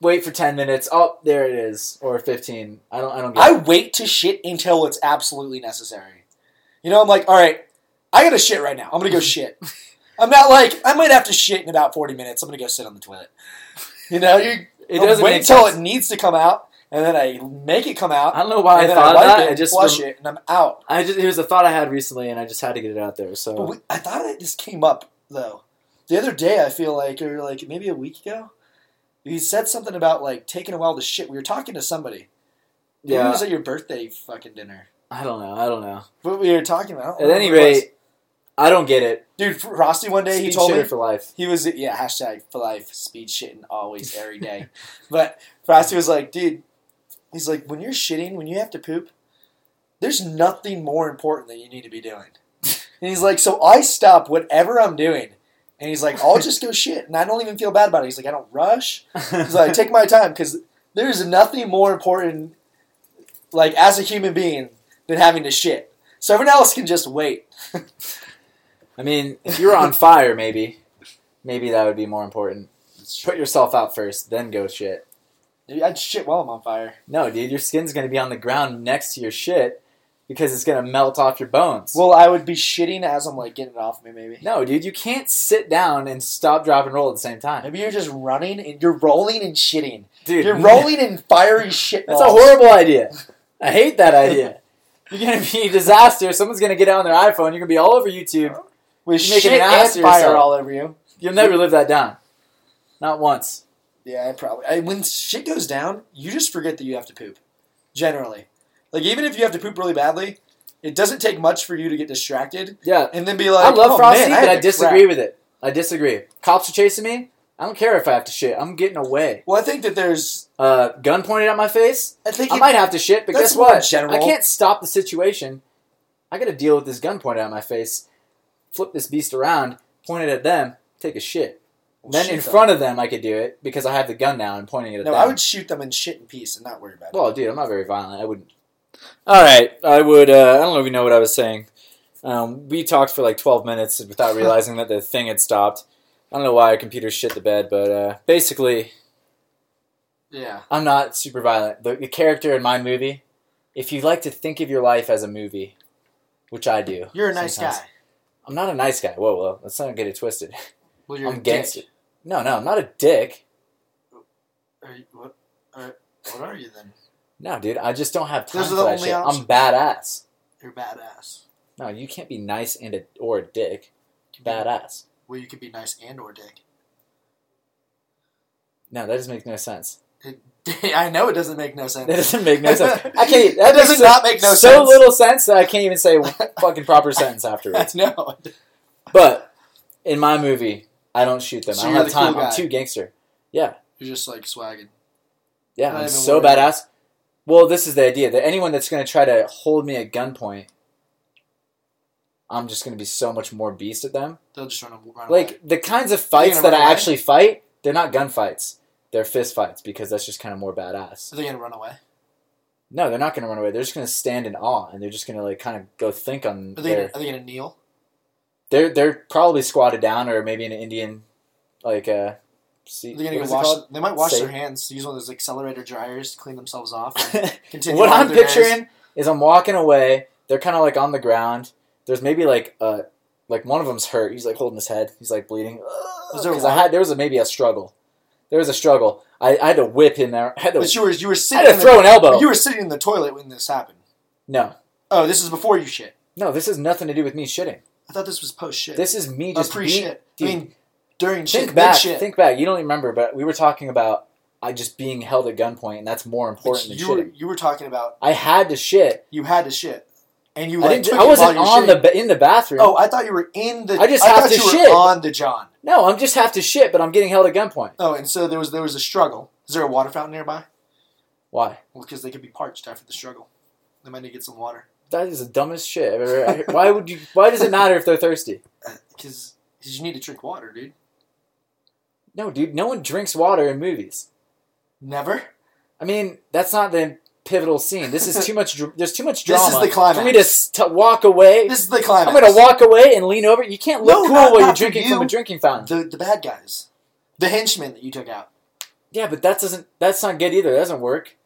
[SPEAKER 1] Wait for ten minutes. Oh, there it is, or fifteen. I don't. I don't get.
[SPEAKER 2] I
[SPEAKER 1] it.
[SPEAKER 2] wait to shit until it's absolutely necessary. You know, I'm like, all right, I gotta shit right now. I'm gonna go shit. I'm not like I might have to shit in about 40 minutes. I'm gonna go sit on the toilet. You know, you
[SPEAKER 1] It doesn't
[SPEAKER 2] wait until
[SPEAKER 1] sense.
[SPEAKER 2] it needs to come out, and then I make it come out.
[SPEAKER 1] I don't know why I thought
[SPEAKER 2] I
[SPEAKER 1] that.
[SPEAKER 2] it,
[SPEAKER 1] I just.
[SPEAKER 2] flush
[SPEAKER 1] rem-
[SPEAKER 2] it, and I'm out.
[SPEAKER 1] I just. It was a thought I had recently, and I just had to get it out there.
[SPEAKER 2] But
[SPEAKER 1] So
[SPEAKER 2] we, I thought it just came up though. The other day, I feel like, or like maybe a week ago, you said something about like taking a while to shit. We were talking to somebody. Maybe it was at your birthday fucking dinner.
[SPEAKER 1] I don't know. I don't know.
[SPEAKER 2] But we were talking about.
[SPEAKER 1] At any
[SPEAKER 2] who it was.
[SPEAKER 1] rate, I don't get it.
[SPEAKER 2] dude, Frosty one day he told me
[SPEAKER 1] for life.
[SPEAKER 2] He was yeah hashtag for life speed shitting always every day, but Frosty was like, dude, he's like when you're shitting when you have to poop, there's nothing more important that you need to be doing, and he's like, so I stop whatever I'm doing, and he's like, I'll just go shit, and I don't even feel bad about it. He's like, I don't rush. He's like, I take my time because there's nothing more important, like as a human being, than having to shit. So everyone else can just wait.
[SPEAKER 1] I mean, if you were on fire, maybe, maybe that would be more important. Put yourself out first, then go shit.
[SPEAKER 2] Dude, I'd shit while I'm on fire.
[SPEAKER 1] No, dude, your skin's gonna be on the ground next to your shit because it's gonna melt off your bones.
[SPEAKER 2] Well, I would be shitting as I'm like getting it off me, maybe.
[SPEAKER 1] no, dude, you can't sit down and stop, drop, and roll at the same time,
[SPEAKER 2] Maybe you're just running and you're rolling and shitting.
[SPEAKER 1] dude.
[SPEAKER 2] You're rolling in fiery shit.
[SPEAKER 1] That's a horrible idea. I hate that idea. You're gonna be a disaster. Someone's gonna get out on their iPhone. You're gonna be all over YouTube.
[SPEAKER 2] With
[SPEAKER 1] You're
[SPEAKER 2] shit
[SPEAKER 1] an ass
[SPEAKER 2] and fire all over you.
[SPEAKER 1] You'll never live that down. Not once.
[SPEAKER 2] Yeah, I probably. I, when shit goes down, you just forget that you have to poop. Generally, like even if you have to poop really badly, it doesn't take much for you to get distracted
[SPEAKER 1] Yeah.
[SPEAKER 2] and then be like,
[SPEAKER 1] I love
[SPEAKER 2] oh,
[SPEAKER 1] Frosty,
[SPEAKER 2] man, I
[SPEAKER 1] but I disagree
[SPEAKER 2] crap."
[SPEAKER 1] with it. I disagree. Cops are chasing me. I don't care if I have to shit. I'm getting away.
[SPEAKER 2] Well, I think that there's.
[SPEAKER 1] Uh, gun pointed at my face.
[SPEAKER 2] I think
[SPEAKER 1] I
[SPEAKER 2] it-
[SPEAKER 1] might have to shit, but guess what?
[SPEAKER 2] general.
[SPEAKER 1] I can't stop the situation. I got to deal with this gun pointed at my face. Flip this beast around, point it at them, take a shit. then in
[SPEAKER 2] them.
[SPEAKER 1] front of them, I could do it because I have the gun now and pointing it at
[SPEAKER 2] No,
[SPEAKER 1] them.
[SPEAKER 2] I would shoot them and shit in peace and not worry about it.
[SPEAKER 1] Well, dude, I'm not very violent. I wouldn't. All right, I would. Uh, I don't know if you know what I was saying. Um, we talked for like 12 minutes without realizing that the thing had stopped. I don't know why our computer shit the bed, but uh, basically,
[SPEAKER 2] Yeah.
[SPEAKER 1] I'm not super violent. The, the character in my movie, if you like to think of your life as a movie, which I do,
[SPEAKER 2] You're a nice
[SPEAKER 1] sometimes.
[SPEAKER 2] guy.
[SPEAKER 1] I'm not a nice guy. Whoa, whoa, let's not get it twisted.
[SPEAKER 2] Well, you're
[SPEAKER 1] I'm
[SPEAKER 2] a
[SPEAKER 1] against
[SPEAKER 2] dick.
[SPEAKER 1] it. No, no, I'm not a dick.
[SPEAKER 2] Are you, what, are, what are you then?
[SPEAKER 1] No, dude, I just don't have time
[SPEAKER 2] Those
[SPEAKER 1] for
[SPEAKER 2] are the
[SPEAKER 1] that
[SPEAKER 2] only
[SPEAKER 1] shit. I'm
[SPEAKER 2] options.
[SPEAKER 1] badass.
[SPEAKER 2] You're badass.
[SPEAKER 1] No, you can't be nice and a or a dick.
[SPEAKER 2] You can be-
[SPEAKER 1] Badass.
[SPEAKER 2] Well, you could be nice and or dick.
[SPEAKER 1] No, that doesn't make no sense.
[SPEAKER 2] I know it doesn't make no sense.
[SPEAKER 1] That doesn't make no sense. I can't.
[SPEAKER 2] That does not make no sense.
[SPEAKER 1] so
[SPEAKER 2] sense.
[SPEAKER 1] little sense that I can't even say a fucking proper sentence
[SPEAKER 2] I
[SPEAKER 1] afterwards.
[SPEAKER 2] know.
[SPEAKER 1] But in my movie, I don't shoot them.
[SPEAKER 2] So
[SPEAKER 1] I don't
[SPEAKER 2] you're
[SPEAKER 1] have
[SPEAKER 2] the cool
[SPEAKER 1] time.
[SPEAKER 2] guy.
[SPEAKER 1] I'm too gangster. Yeah,
[SPEAKER 2] You're just like swagging.
[SPEAKER 1] yeah.
[SPEAKER 2] Not
[SPEAKER 1] I'm
[SPEAKER 2] even
[SPEAKER 1] so
[SPEAKER 2] worried.
[SPEAKER 1] badass. Well, this is the idea that anyone that's going to try to hold me at gunpoint, I'm just going to be so much more beast at them.
[SPEAKER 2] They'll just run, run away.
[SPEAKER 1] Like the kinds of fights that I
[SPEAKER 2] away?
[SPEAKER 1] actually fight, they're not gunfights. They're fist fights because that's just kind of more badass.
[SPEAKER 2] Are they gonna run away?
[SPEAKER 1] No, they're not going to run away. They're just going to stand in awe and they're just going to like kind of go think on
[SPEAKER 2] Are they?
[SPEAKER 1] their.
[SPEAKER 2] Gonna, are they gonna kneel?
[SPEAKER 1] They're they're probably squatted down or maybe an Indian, like uh. See,
[SPEAKER 2] Are they gonna
[SPEAKER 1] what
[SPEAKER 2] go
[SPEAKER 1] is it
[SPEAKER 2] wash? They might wash
[SPEAKER 1] Say-
[SPEAKER 2] their hands. Use one of those accelerator dryers to clean themselves off. Continue
[SPEAKER 1] what I'm picturing is I'm walking away. They're kind of like on the ground. There's maybe like uh like one of them's hurt. He's like holding his head. He's like bleeding.
[SPEAKER 2] Was there
[SPEAKER 1] I had there was a, maybe a struggle. There was a struggle. I, I had to whip him there. I had to,
[SPEAKER 2] But you were you were sitting.
[SPEAKER 1] I had
[SPEAKER 2] in
[SPEAKER 1] to throw
[SPEAKER 2] the,
[SPEAKER 1] an elbow.
[SPEAKER 2] You were sitting in the toilet when this happened.
[SPEAKER 1] no,
[SPEAKER 2] Oh, this is before you shit.
[SPEAKER 1] no. This has nothing to do with me shitting.
[SPEAKER 2] I thought this was post shit.
[SPEAKER 1] This is me just
[SPEAKER 2] pre shit. I mean, during shit.
[SPEAKER 1] think back.
[SPEAKER 2] Mid-shit.
[SPEAKER 1] Think back. You don't remember, but we were talking about I just being held at gunpoint, and that's more important than
[SPEAKER 2] you were
[SPEAKER 1] shitting.
[SPEAKER 2] you were talking about
[SPEAKER 1] I had to shit.
[SPEAKER 2] you had to shit, and you
[SPEAKER 1] I didn't. I wasn't on
[SPEAKER 2] you're
[SPEAKER 1] the in the bathroom.
[SPEAKER 2] Oh, I thought you were in the.
[SPEAKER 1] I just
[SPEAKER 2] I
[SPEAKER 1] have to
[SPEAKER 2] were
[SPEAKER 1] shit.
[SPEAKER 2] on the John.
[SPEAKER 1] no, I'm just have to shit, but I'm getting held at gunpoint.
[SPEAKER 2] Oh, and so there was there was a struggle. Is there a water fountain nearby?
[SPEAKER 1] Why?
[SPEAKER 2] Well, because they could be parched after the struggle. They might need to get some water.
[SPEAKER 1] That is the dumbest shit I've ever. Why would you? Why does it matter if they're thirsty?
[SPEAKER 2] Uh, because you need to drink water, dude.
[SPEAKER 1] No, dude. No one drinks water in movies.
[SPEAKER 2] Never.
[SPEAKER 1] I mean, that's not the pivotal scene. This is too much. dr- There's too much drama.
[SPEAKER 2] This is the climax.
[SPEAKER 1] for me to, s- to walk away.
[SPEAKER 2] This is the climax.
[SPEAKER 1] I'm gonna walk away and lean over. You can't look
[SPEAKER 2] No,
[SPEAKER 1] cool
[SPEAKER 2] not-
[SPEAKER 1] while you're
[SPEAKER 2] not for
[SPEAKER 1] drinking from a drinking fountain.
[SPEAKER 2] the the bad guys, the henchmen that you took out.
[SPEAKER 1] Yeah, but that doesn't. That's not good either. That doesn't work.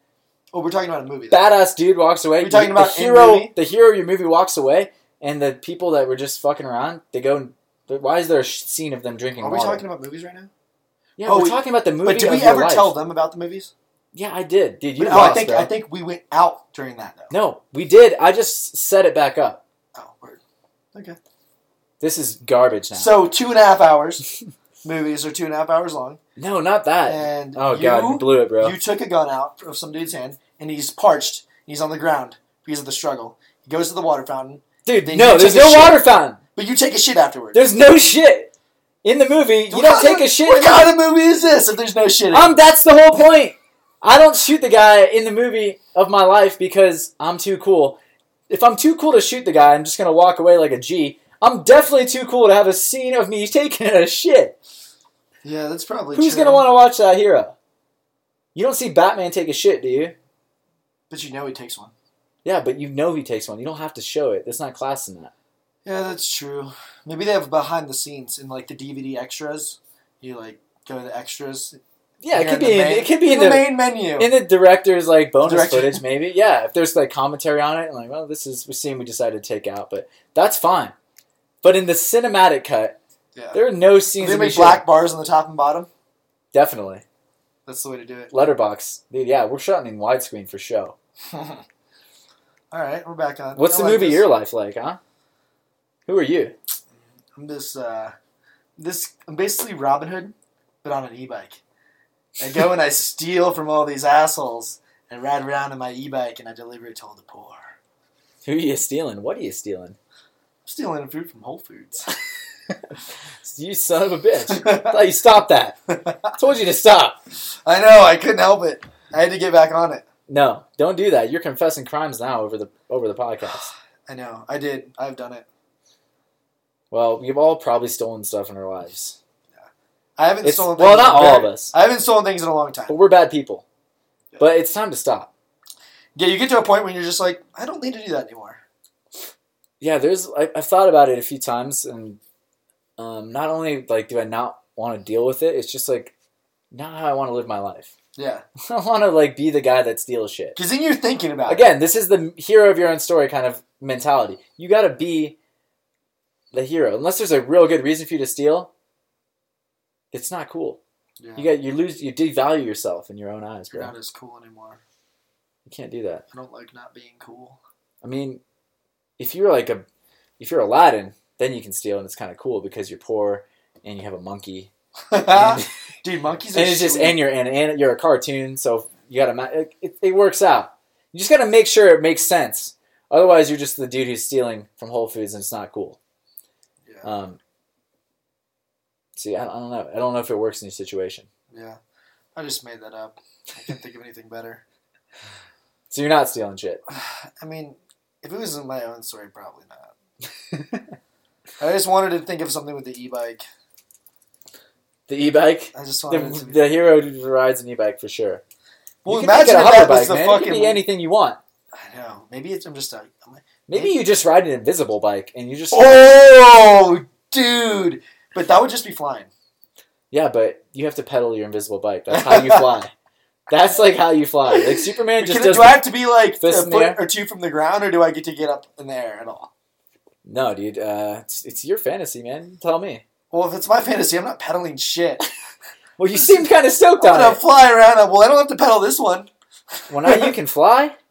[SPEAKER 2] Oh, we're talking about a movie. though.
[SPEAKER 1] Badass dude walks away.
[SPEAKER 2] We're talking
[SPEAKER 1] the
[SPEAKER 2] about in
[SPEAKER 1] hero. The hero of your movie walks away, and the people that were just fucking around, they go. and Why is there a scene of them drinking water?
[SPEAKER 2] Are we
[SPEAKER 1] water?
[SPEAKER 2] talking about movies right now?
[SPEAKER 1] Yeah,
[SPEAKER 2] Oh,
[SPEAKER 1] we're
[SPEAKER 2] we-
[SPEAKER 1] talking about the movie.
[SPEAKER 2] But did we ever
[SPEAKER 1] life.
[SPEAKER 2] tell them about the movies?
[SPEAKER 1] Yeah, I did. Did you?
[SPEAKER 2] But, oh, I think
[SPEAKER 1] bro.
[SPEAKER 2] I think we went out during that though.
[SPEAKER 1] No, we did. I just set it back up.
[SPEAKER 2] Oh, word. Okay.
[SPEAKER 1] This is garbage now.
[SPEAKER 2] So two and a half hours. movies are two and a half hours long,
[SPEAKER 1] no, not that.
[SPEAKER 2] and
[SPEAKER 1] oh
[SPEAKER 2] you,
[SPEAKER 1] god, you blew it, bro.
[SPEAKER 2] you took a gun out of some dude's hand, and he's parched. He's on the ground because of the struggle. He goes to the water fountain,
[SPEAKER 1] Dude, no, there's no
[SPEAKER 2] shit.
[SPEAKER 1] water fountain.
[SPEAKER 2] but you take a shit afterwards.
[SPEAKER 1] There's no shit in the movie. You
[SPEAKER 2] What
[SPEAKER 1] don't take
[SPEAKER 2] of-
[SPEAKER 1] a shit.
[SPEAKER 2] What
[SPEAKER 1] in the
[SPEAKER 2] kind of movie is this? If there's no shit.
[SPEAKER 1] Um, that's the whole point. I don't shoot the guy in the movie of my life because I'm too cool. If I'm too cool to shoot the guy, I'm just gonna walk away like a G. I'm definitely too cool to have a scene of me taking a shit.
[SPEAKER 2] yeah, that's probably
[SPEAKER 1] Who's
[SPEAKER 2] true.
[SPEAKER 1] gonna want to watch that hero? You don't see Batman take a shit, do you?
[SPEAKER 2] But you know he takes one.
[SPEAKER 1] Yeah, but you know he takes one. You don't have to show it. That's not class in that.
[SPEAKER 2] Yeah, that's true. Maybe they have behind the scenes in like the DVD extras. You like go to the extras.
[SPEAKER 1] Yeah, it could
[SPEAKER 2] in
[SPEAKER 1] be.
[SPEAKER 2] the
[SPEAKER 1] In,
[SPEAKER 2] main-
[SPEAKER 1] it could be in
[SPEAKER 2] the
[SPEAKER 1] the
[SPEAKER 2] main menu.
[SPEAKER 1] in the director's like bonus
[SPEAKER 2] Director-
[SPEAKER 1] footage, maybe. Yeah, if there's like commentary on it, like, well, this is a scene we decided to take out, but that's fine. But in the cinematic cut,
[SPEAKER 2] yeah.
[SPEAKER 1] there are no scenes.
[SPEAKER 2] they
[SPEAKER 1] of me
[SPEAKER 2] make black bars on the top and bottom.
[SPEAKER 1] Definitely
[SPEAKER 2] That's the way to do it.
[SPEAKER 1] letterbox, dude. Yeah, we're shooting in widescreen for show.
[SPEAKER 2] All right, we're back on.
[SPEAKER 1] What's
[SPEAKER 2] I
[SPEAKER 1] the
[SPEAKER 2] like
[SPEAKER 1] movie
[SPEAKER 2] this.
[SPEAKER 1] Your Life like, huh? Who are you?
[SPEAKER 2] I'm this. Uh, this. I'm basically Robin Hood, but on an e-bike. I go and I steal from all these assholes and ride around on my e-bike and I deliver it to all the poor.
[SPEAKER 1] Who are you stealing? What are you stealing?
[SPEAKER 2] I'm stealing food from Whole Foods.
[SPEAKER 1] You son of a bitch. I thought you stopped that. I told you to stop.
[SPEAKER 2] I know. I couldn't help it. I had to get back on it.
[SPEAKER 1] No, don't do that. You're confessing crimes now over the over the podcast.
[SPEAKER 2] I know. I did. I've done it.
[SPEAKER 1] Well, we've all probably stolen stuff in our lives. Yeah.
[SPEAKER 2] I haven't
[SPEAKER 1] It's-
[SPEAKER 2] stolen.
[SPEAKER 1] well, not all of us.
[SPEAKER 2] I haven't stolen things in a long time.
[SPEAKER 1] But we're bad people. But it's time to stop.
[SPEAKER 2] Yeah, you get to a point when you're just like, I don't need to do that anymore.
[SPEAKER 1] Yeah, there's. I, I've thought about it a few times, and um, not only like do I not want to deal with it, it's just like not how I want to live my life.
[SPEAKER 2] Yeah,
[SPEAKER 1] I want to like be the guy that steals shit.
[SPEAKER 2] because then you're thinking about it.
[SPEAKER 1] Again, this is the hero of your own story kind of mentality. You got to be the hero, unless there's a real good reason for you to steal. It's not cool.
[SPEAKER 2] Yeah.
[SPEAKER 1] You got you lose you devalue yourself in your own eyes, bro.
[SPEAKER 2] You're not as cool anymore.
[SPEAKER 1] You can't do that.
[SPEAKER 2] I don't like not being cool.
[SPEAKER 1] I mean, if you're like a if you're Aladdin, then you can steal and it's kind of cool because you're poor and you have a monkey. And,
[SPEAKER 2] Dude, monkeys are
[SPEAKER 1] and it's just and you're and, and you're a cartoon, so you got to it, it, it works out. You just got to make sure it makes sense. Otherwise, you're just the dude who's stealing from Whole Foods and it's not cool. Um, see, I, I don't know. I don't know if it works in your situation.
[SPEAKER 2] yeah. I just made that up. I can't think of anything better.
[SPEAKER 1] So you're not stealing shit.
[SPEAKER 2] I mean, if it was in my own story, probably not. I just wanted to think of something with the e-bike.
[SPEAKER 1] The e-bike.
[SPEAKER 2] I just
[SPEAKER 1] The,
[SPEAKER 2] wanted to. Be,
[SPEAKER 1] the hero who rides an e-bike for sure.
[SPEAKER 2] well,
[SPEAKER 1] you can make it
[SPEAKER 2] imagine
[SPEAKER 1] a
[SPEAKER 2] if
[SPEAKER 1] hover
[SPEAKER 2] that was
[SPEAKER 1] bike,
[SPEAKER 2] the
[SPEAKER 1] man. It can be anything you want.
[SPEAKER 2] I know. Maybe it's, I'm just a. I'm like,
[SPEAKER 1] Maybe you just ride an invisible bike and you just
[SPEAKER 2] oh, dude! But that would just be flying.
[SPEAKER 1] yeah, but you have to pedal your invisible bike. That's how you fly. That's like how you fly. Like Superman just
[SPEAKER 2] Can,
[SPEAKER 1] does.
[SPEAKER 2] do I have to be like a
[SPEAKER 1] fist in the
[SPEAKER 2] foot or two from the ground, or do I get to get up in the air at all?
[SPEAKER 1] No, dude. Uh, it's, it's your fantasy, man. Tell me.
[SPEAKER 2] Well, if it's my fantasy, I'm not pedaling shit.
[SPEAKER 1] Well, you seem kind of stoked
[SPEAKER 2] I'm
[SPEAKER 1] on
[SPEAKER 2] gonna
[SPEAKER 1] it.
[SPEAKER 2] fly around. Well, I don't have to pedal this one.
[SPEAKER 1] Well, now you can fly.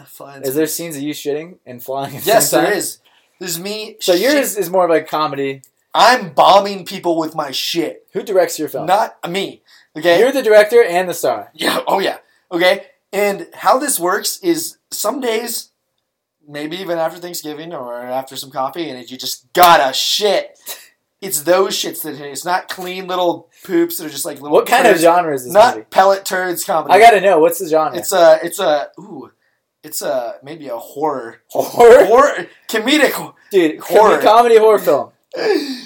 [SPEAKER 2] Flying.
[SPEAKER 1] Is there scenes of you shitting and flying? At
[SPEAKER 2] Yes, there is. There's me.
[SPEAKER 1] So
[SPEAKER 2] shit-
[SPEAKER 1] yours is more of a comedy.
[SPEAKER 2] I'm bombing people with my shit.
[SPEAKER 1] Who directs your film?
[SPEAKER 2] Not me. Okay.
[SPEAKER 1] You're the director and the star.
[SPEAKER 2] Yeah. Oh yeah. Okay. And how this works is some days, maybe even after Thanksgiving or after some coffee, and you just gotta shit. It's those shits that hit. It's not clean little poops that are just like little.
[SPEAKER 1] What kind of
[SPEAKER 2] turds.
[SPEAKER 1] genre is this
[SPEAKER 2] Not
[SPEAKER 1] movie?
[SPEAKER 2] pellet turds comedy.
[SPEAKER 1] I gotta know. What's the genre?
[SPEAKER 2] It's a. It's a. Ooh. It's a maybe a horror.
[SPEAKER 1] horror,
[SPEAKER 2] Horror comedic.
[SPEAKER 1] dude.
[SPEAKER 2] Horror.
[SPEAKER 1] Comedy horror film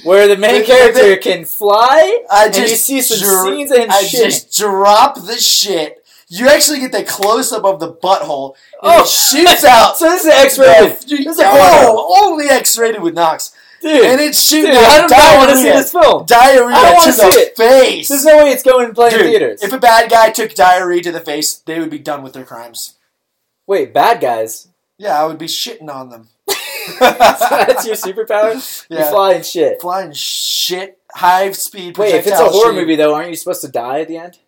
[SPEAKER 1] where the main character can fly,
[SPEAKER 2] I
[SPEAKER 1] and
[SPEAKER 2] just
[SPEAKER 1] you see some
[SPEAKER 2] dr-
[SPEAKER 1] scenes and
[SPEAKER 2] I
[SPEAKER 1] shitting.
[SPEAKER 2] just drop the shit. You actually get the close up of the butthole. And
[SPEAKER 1] Oh.
[SPEAKER 2] it shoots out.
[SPEAKER 1] So this is X-rated,
[SPEAKER 2] You-
[SPEAKER 1] This is a
[SPEAKER 2] no, only X-rated with Knox,
[SPEAKER 1] dude.
[SPEAKER 2] and it's shooting
[SPEAKER 1] dude, I
[SPEAKER 2] out
[SPEAKER 1] don't want to see this film.
[SPEAKER 2] diarrhea
[SPEAKER 1] I don't
[SPEAKER 2] to
[SPEAKER 1] wanna
[SPEAKER 2] the
[SPEAKER 1] it.
[SPEAKER 2] face.
[SPEAKER 1] There's no way it's going to play in theaters.
[SPEAKER 2] if a bad guy took diarrhea to the face, they would be done with their crimes.
[SPEAKER 1] Wait, bad guys.
[SPEAKER 2] Yeah, I would be shitting on them.
[SPEAKER 1] That's your superpower. You
[SPEAKER 2] Yeah.
[SPEAKER 1] fly and shit.
[SPEAKER 2] Flying shit, high speed.
[SPEAKER 1] Wait, if it's a horror
[SPEAKER 2] shit.
[SPEAKER 1] movie though, aren't you supposed to die at the end?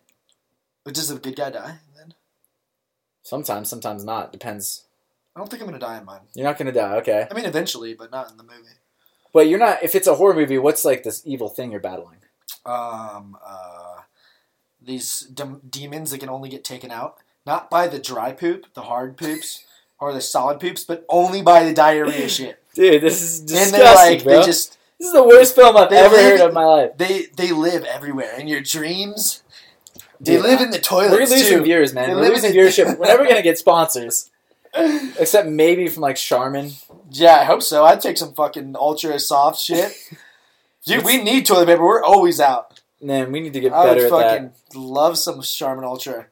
[SPEAKER 2] But does the good guy die? Then
[SPEAKER 1] Sometimes, sometimes not. Depends.
[SPEAKER 2] I don't think I'm gonna die in mine.
[SPEAKER 1] You're not gonna die, okay?
[SPEAKER 2] I mean, eventually, but not in the movie.
[SPEAKER 1] But you're not. If it's a horror movie, what's like this evil thing you're battling?
[SPEAKER 2] um, uh, these dem- demons that can only get taken out not by the dry poop, the hard poops, or the solid poops, but only by the diarrhea shit.
[SPEAKER 1] Dude, this is
[SPEAKER 2] and
[SPEAKER 1] disgusting,
[SPEAKER 2] they like
[SPEAKER 1] bro.
[SPEAKER 2] they just
[SPEAKER 1] this is the worst film I've ever
[SPEAKER 2] live-
[SPEAKER 1] heard of in my life.
[SPEAKER 2] they they live everywhere in your dreams. They
[SPEAKER 1] Dude,
[SPEAKER 2] live in the
[SPEAKER 1] toilet.
[SPEAKER 2] We're
[SPEAKER 1] losing
[SPEAKER 2] too.
[SPEAKER 1] viewers, man.
[SPEAKER 2] They
[SPEAKER 1] We're losing viewership. We're never gonna get sponsors, except maybe from like Charmin.
[SPEAKER 2] Yeah, I hope so. I'd take some fucking ultra soft shit. Dude, we need toilet paper. We're always out.
[SPEAKER 1] Man, we need to get
[SPEAKER 2] I
[SPEAKER 1] better
[SPEAKER 2] would
[SPEAKER 1] at that.
[SPEAKER 2] love some Charmin Ultra.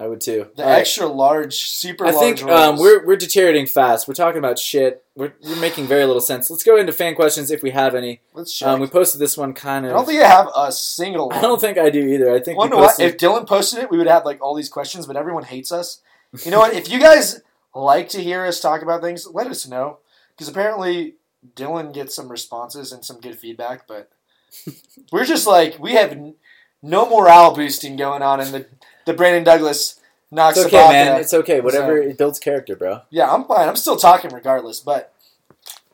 [SPEAKER 1] I would too.
[SPEAKER 2] The
[SPEAKER 1] All right.
[SPEAKER 2] extra large, super
[SPEAKER 1] I
[SPEAKER 2] large.
[SPEAKER 1] think um, we're we're deteriorating fast. We're talking about shit. We're, we're making very little sense. Let's go into fan questions if we have any.
[SPEAKER 2] Let's check.
[SPEAKER 1] Um, we posted this one kind of.
[SPEAKER 2] I don't think I have a single one.
[SPEAKER 1] I don't think I do either. I think
[SPEAKER 2] Wonder what? If Dylan posted it, we would have like all these questions, but everyone hates us. You know what? if you guys like to hear us talk about things, let us know. Because apparently Dylan gets some responses and some good feedback, but we're just like we have n- no morale boosting going on in the the Brandon Douglas Knox
[SPEAKER 1] It's okay, man. It's okay. Whatever it builds character, bro.
[SPEAKER 2] Yeah, I'm fine. I'm still talking regardless, but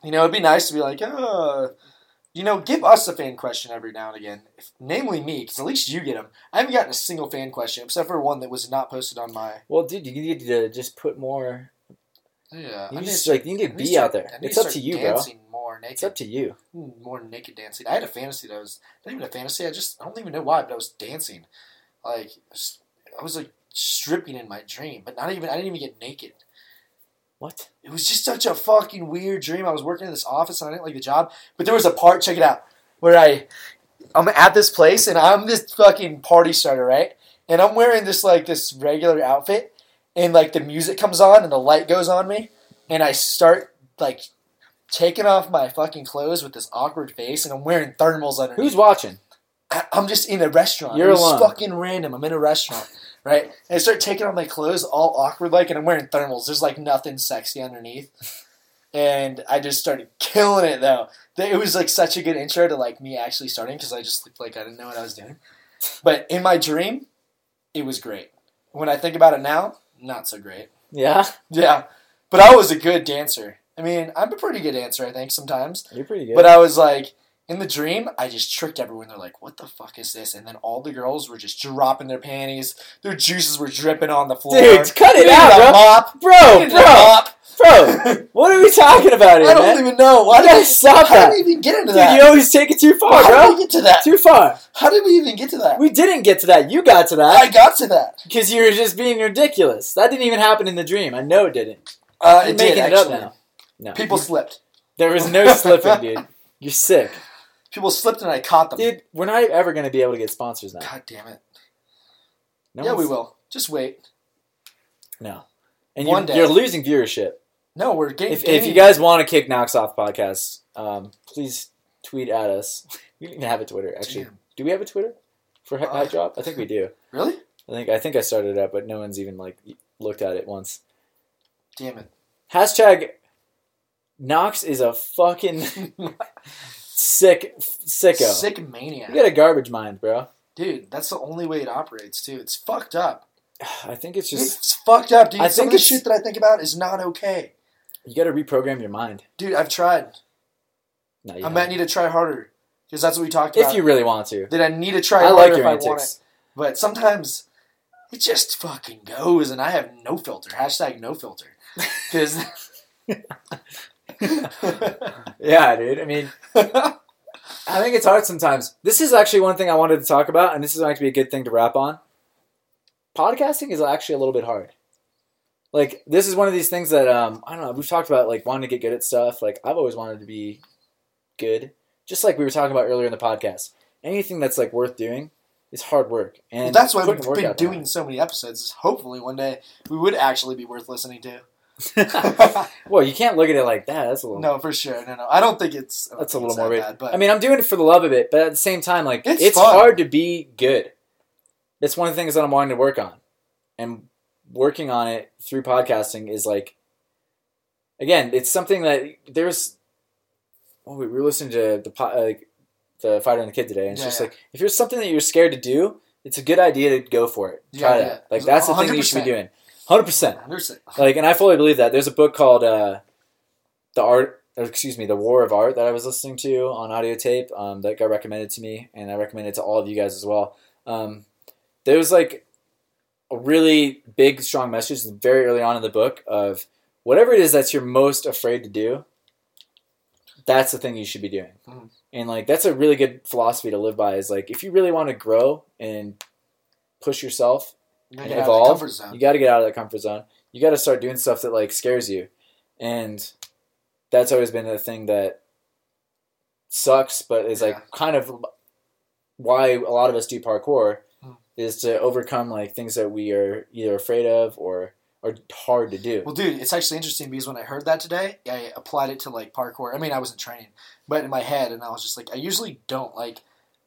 [SPEAKER 2] you know, it'd be nice to be like, uh, you know, give us a fan question every now and again. If, namely me, because at least you get them. I haven't gotten a single fan question except for one that was not posted on my.
[SPEAKER 1] Well, dude, you need to just put more.
[SPEAKER 2] Yeah,
[SPEAKER 1] You
[SPEAKER 2] I need
[SPEAKER 1] just
[SPEAKER 2] to
[SPEAKER 1] like you need to be
[SPEAKER 2] start-
[SPEAKER 1] out there. It's up to you, bro.
[SPEAKER 2] More naked.
[SPEAKER 1] It's up to you.
[SPEAKER 2] more naked dancing. I had a fantasy that was not even a fantasy. I just I don't even know why, but I was dancing, like was, I was like stripping in my dream, but not even I didn't even get naked.
[SPEAKER 1] What?
[SPEAKER 2] It was just such a fucking weird dream. I was working in this office and I didn't like the job, but there was a part. Check it out, where I I'm at this place and I'm this fucking party starter, right? And I'm wearing this like this regular outfit, and like the music comes on and the light goes on me, and I start like taking off my fucking clothes with this awkward face, and I'm wearing thermals underneath.
[SPEAKER 1] Who's watching?
[SPEAKER 2] I- I'm just in a restaurant.
[SPEAKER 1] You're alone.
[SPEAKER 2] fucking random. I'm in a restaurant, right? And I start taking off my clothes, all awkward like, and I'm wearing thermals. There's like nothing sexy underneath, and I just started killing it though. It was like such a good intro to like me actually starting because I just looked like I didn't know what I was doing. But in my dream, it was great. When I think about it now, not so great.
[SPEAKER 1] Yeah,
[SPEAKER 2] Yeah, but I was a good dancer. I mean, I'm a pretty good dancer, I think sometimes.
[SPEAKER 1] you're pretty good.
[SPEAKER 2] But I was like, in the dream, I just tricked everyone. They're like, "What the fuck is this?" And then all the girls were just dropping their panties. Their juices were dripping on the floor.
[SPEAKER 1] Dude, cut it out, bro.
[SPEAKER 2] mop.
[SPEAKER 1] Bro, bro, bro. What are we talking about here,
[SPEAKER 2] I don't
[SPEAKER 1] man?
[SPEAKER 2] even know. Why
[SPEAKER 1] You
[SPEAKER 2] did we
[SPEAKER 1] gotta stop
[SPEAKER 2] How
[SPEAKER 1] that.
[SPEAKER 2] did we even get into
[SPEAKER 1] Dude,
[SPEAKER 2] that?
[SPEAKER 1] you always take it too far, bro.
[SPEAKER 2] how did we get to that?
[SPEAKER 1] Too far.
[SPEAKER 2] How did we even get to that?
[SPEAKER 1] We didn't get to that. You got to that.
[SPEAKER 2] I got to that.
[SPEAKER 1] because you were just being ridiculous. That didn't even happen in the dream. I know it didn't.
[SPEAKER 2] Uh,
[SPEAKER 1] You're
[SPEAKER 2] it did
[SPEAKER 1] making it
[SPEAKER 2] actually.
[SPEAKER 1] up now. No,
[SPEAKER 2] People slipped.
[SPEAKER 1] there was no slipping, dude. You're sick,
[SPEAKER 2] People slipped, and I caught them.
[SPEAKER 1] dude. We're not ever gonna be able to get sponsors now.
[SPEAKER 2] God damn it.
[SPEAKER 1] No
[SPEAKER 2] yeah, we will. Just wait.
[SPEAKER 1] No, and
[SPEAKER 2] One
[SPEAKER 1] you're,
[SPEAKER 2] day.
[SPEAKER 1] you're losing viewership.
[SPEAKER 2] No, we're getting.
[SPEAKER 1] If, if you guys want to kick Knox off podcast, um, please tweet at us. We even have a Twitter. Actually,
[SPEAKER 2] Damn.
[SPEAKER 1] do we have a Twitter for Hi-
[SPEAKER 2] Uh,
[SPEAKER 1] High Drop? I think we do.
[SPEAKER 2] really?
[SPEAKER 1] I think I think I started it up, but no one's even like looked at it once.
[SPEAKER 2] Damn it.
[SPEAKER 1] Hashtag Knox is a fucking sick sicko.
[SPEAKER 2] Sick maniac.
[SPEAKER 1] You got a garbage mind, bro.
[SPEAKER 2] Dude, that's the only way it operates too. It's fucked up.
[SPEAKER 1] I think it's just
[SPEAKER 2] it's fucked up, dude.
[SPEAKER 1] I
[SPEAKER 2] Some
[SPEAKER 1] think
[SPEAKER 2] the shit that I think about is not okay.
[SPEAKER 1] you got to reprogram your mind.
[SPEAKER 2] Dude, I've tried.
[SPEAKER 1] No, you
[SPEAKER 2] I
[SPEAKER 1] don't.
[SPEAKER 2] might need to try harder because that's what we talked about.
[SPEAKER 1] if you really want to.
[SPEAKER 2] then I need to try
[SPEAKER 1] I
[SPEAKER 2] harder
[SPEAKER 1] like
[SPEAKER 2] if
[SPEAKER 1] your
[SPEAKER 2] I want it. But sometimes it just fucking goes, and I have no filter. Hashtag no filter. Because
[SPEAKER 1] Yeah, dude. I mean, I think it's hard sometimes. This is actually one thing I wanted to talk about, and this is going to be a good thing to wrap on. Podcasting is actually a little bit hard. Like, this is one of these things that, um, I don't know, we've talked about, like, wanting to get good at stuff. Like, I've always wanted to be good. Just like we were talking about earlier in the podcast. Anything that's, like, worth doing is hard work. And
[SPEAKER 2] well, that's why we've been doing so many episodes. Is hopefully, one day we would actually be worth listening to.
[SPEAKER 1] well, you can't look at it like that. That's a little.
[SPEAKER 2] no, for sure. No, no. I don't think it's. I
[SPEAKER 1] That's a little morbid.
[SPEAKER 2] Bad, but
[SPEAKER 1] I mean, I'm doing it for the love of it, but at the same time, like
[SPEAKER 2] It's
[SPEAKER 1] it's, hard to be good. It's one of the things that I'm wanting to work on, and working on it through podcasting is like, again, it's something that there's. Oh, we were listening to the po- like the fighter and the kid today, and it's
[SPEAKER 2] Yeah,
[SPEAKER 1] just
[SPEAKER 2] yeah.
[SPEAKER 1] like if there's something that you're scared to do, it's a good idea to go for it. Try
[SPEAKER 2] Yeah,
[SPEAKER 1] that. Like that's the thing that you should be doing. Hundred percent.
[SPEAKER 2] 100%.
[SPEAKER 1] Like, and I fully believe that. There's a book called uh, "The Art," or excuse me, "The War of Art" that I was listening to on audio tape. Um, that got recommended to me, and I recommend it to all of you guys as well. Um, there was like a really big, strong message very early on in the book of whatever it is that's you're most afraid to do. That's the thing you should be doing,
[SPEAKER 2] Mhm.
[SPEAKER 1] and like that's a really good philosophy to live by. Is like if you really want to grow and push yourself
[SPEAKER 2] You gotta
[SPEAKER 1] and
[SPEAKER 2] get out of the
[SPEAKER 1] evolve, you got to get out of that comfort zone. You got to start doing stuff that like scares you, and that's always been the thing that sucks, but is like
[SPEAKER 2] Yeah.
[SPEAKER 1] kind of why a lot of us do parkour
[SPEAKER 2] Mm.
[SPEAKER 1] is to overcome like things that we are either afraid of or are hard to do.
[SPEAKER 2] Well, dude, it's actually interesting because when I heard that today, I applied it to like parkour. I mean, I wasn't training, but in my head, and I was just like, I usually don't like.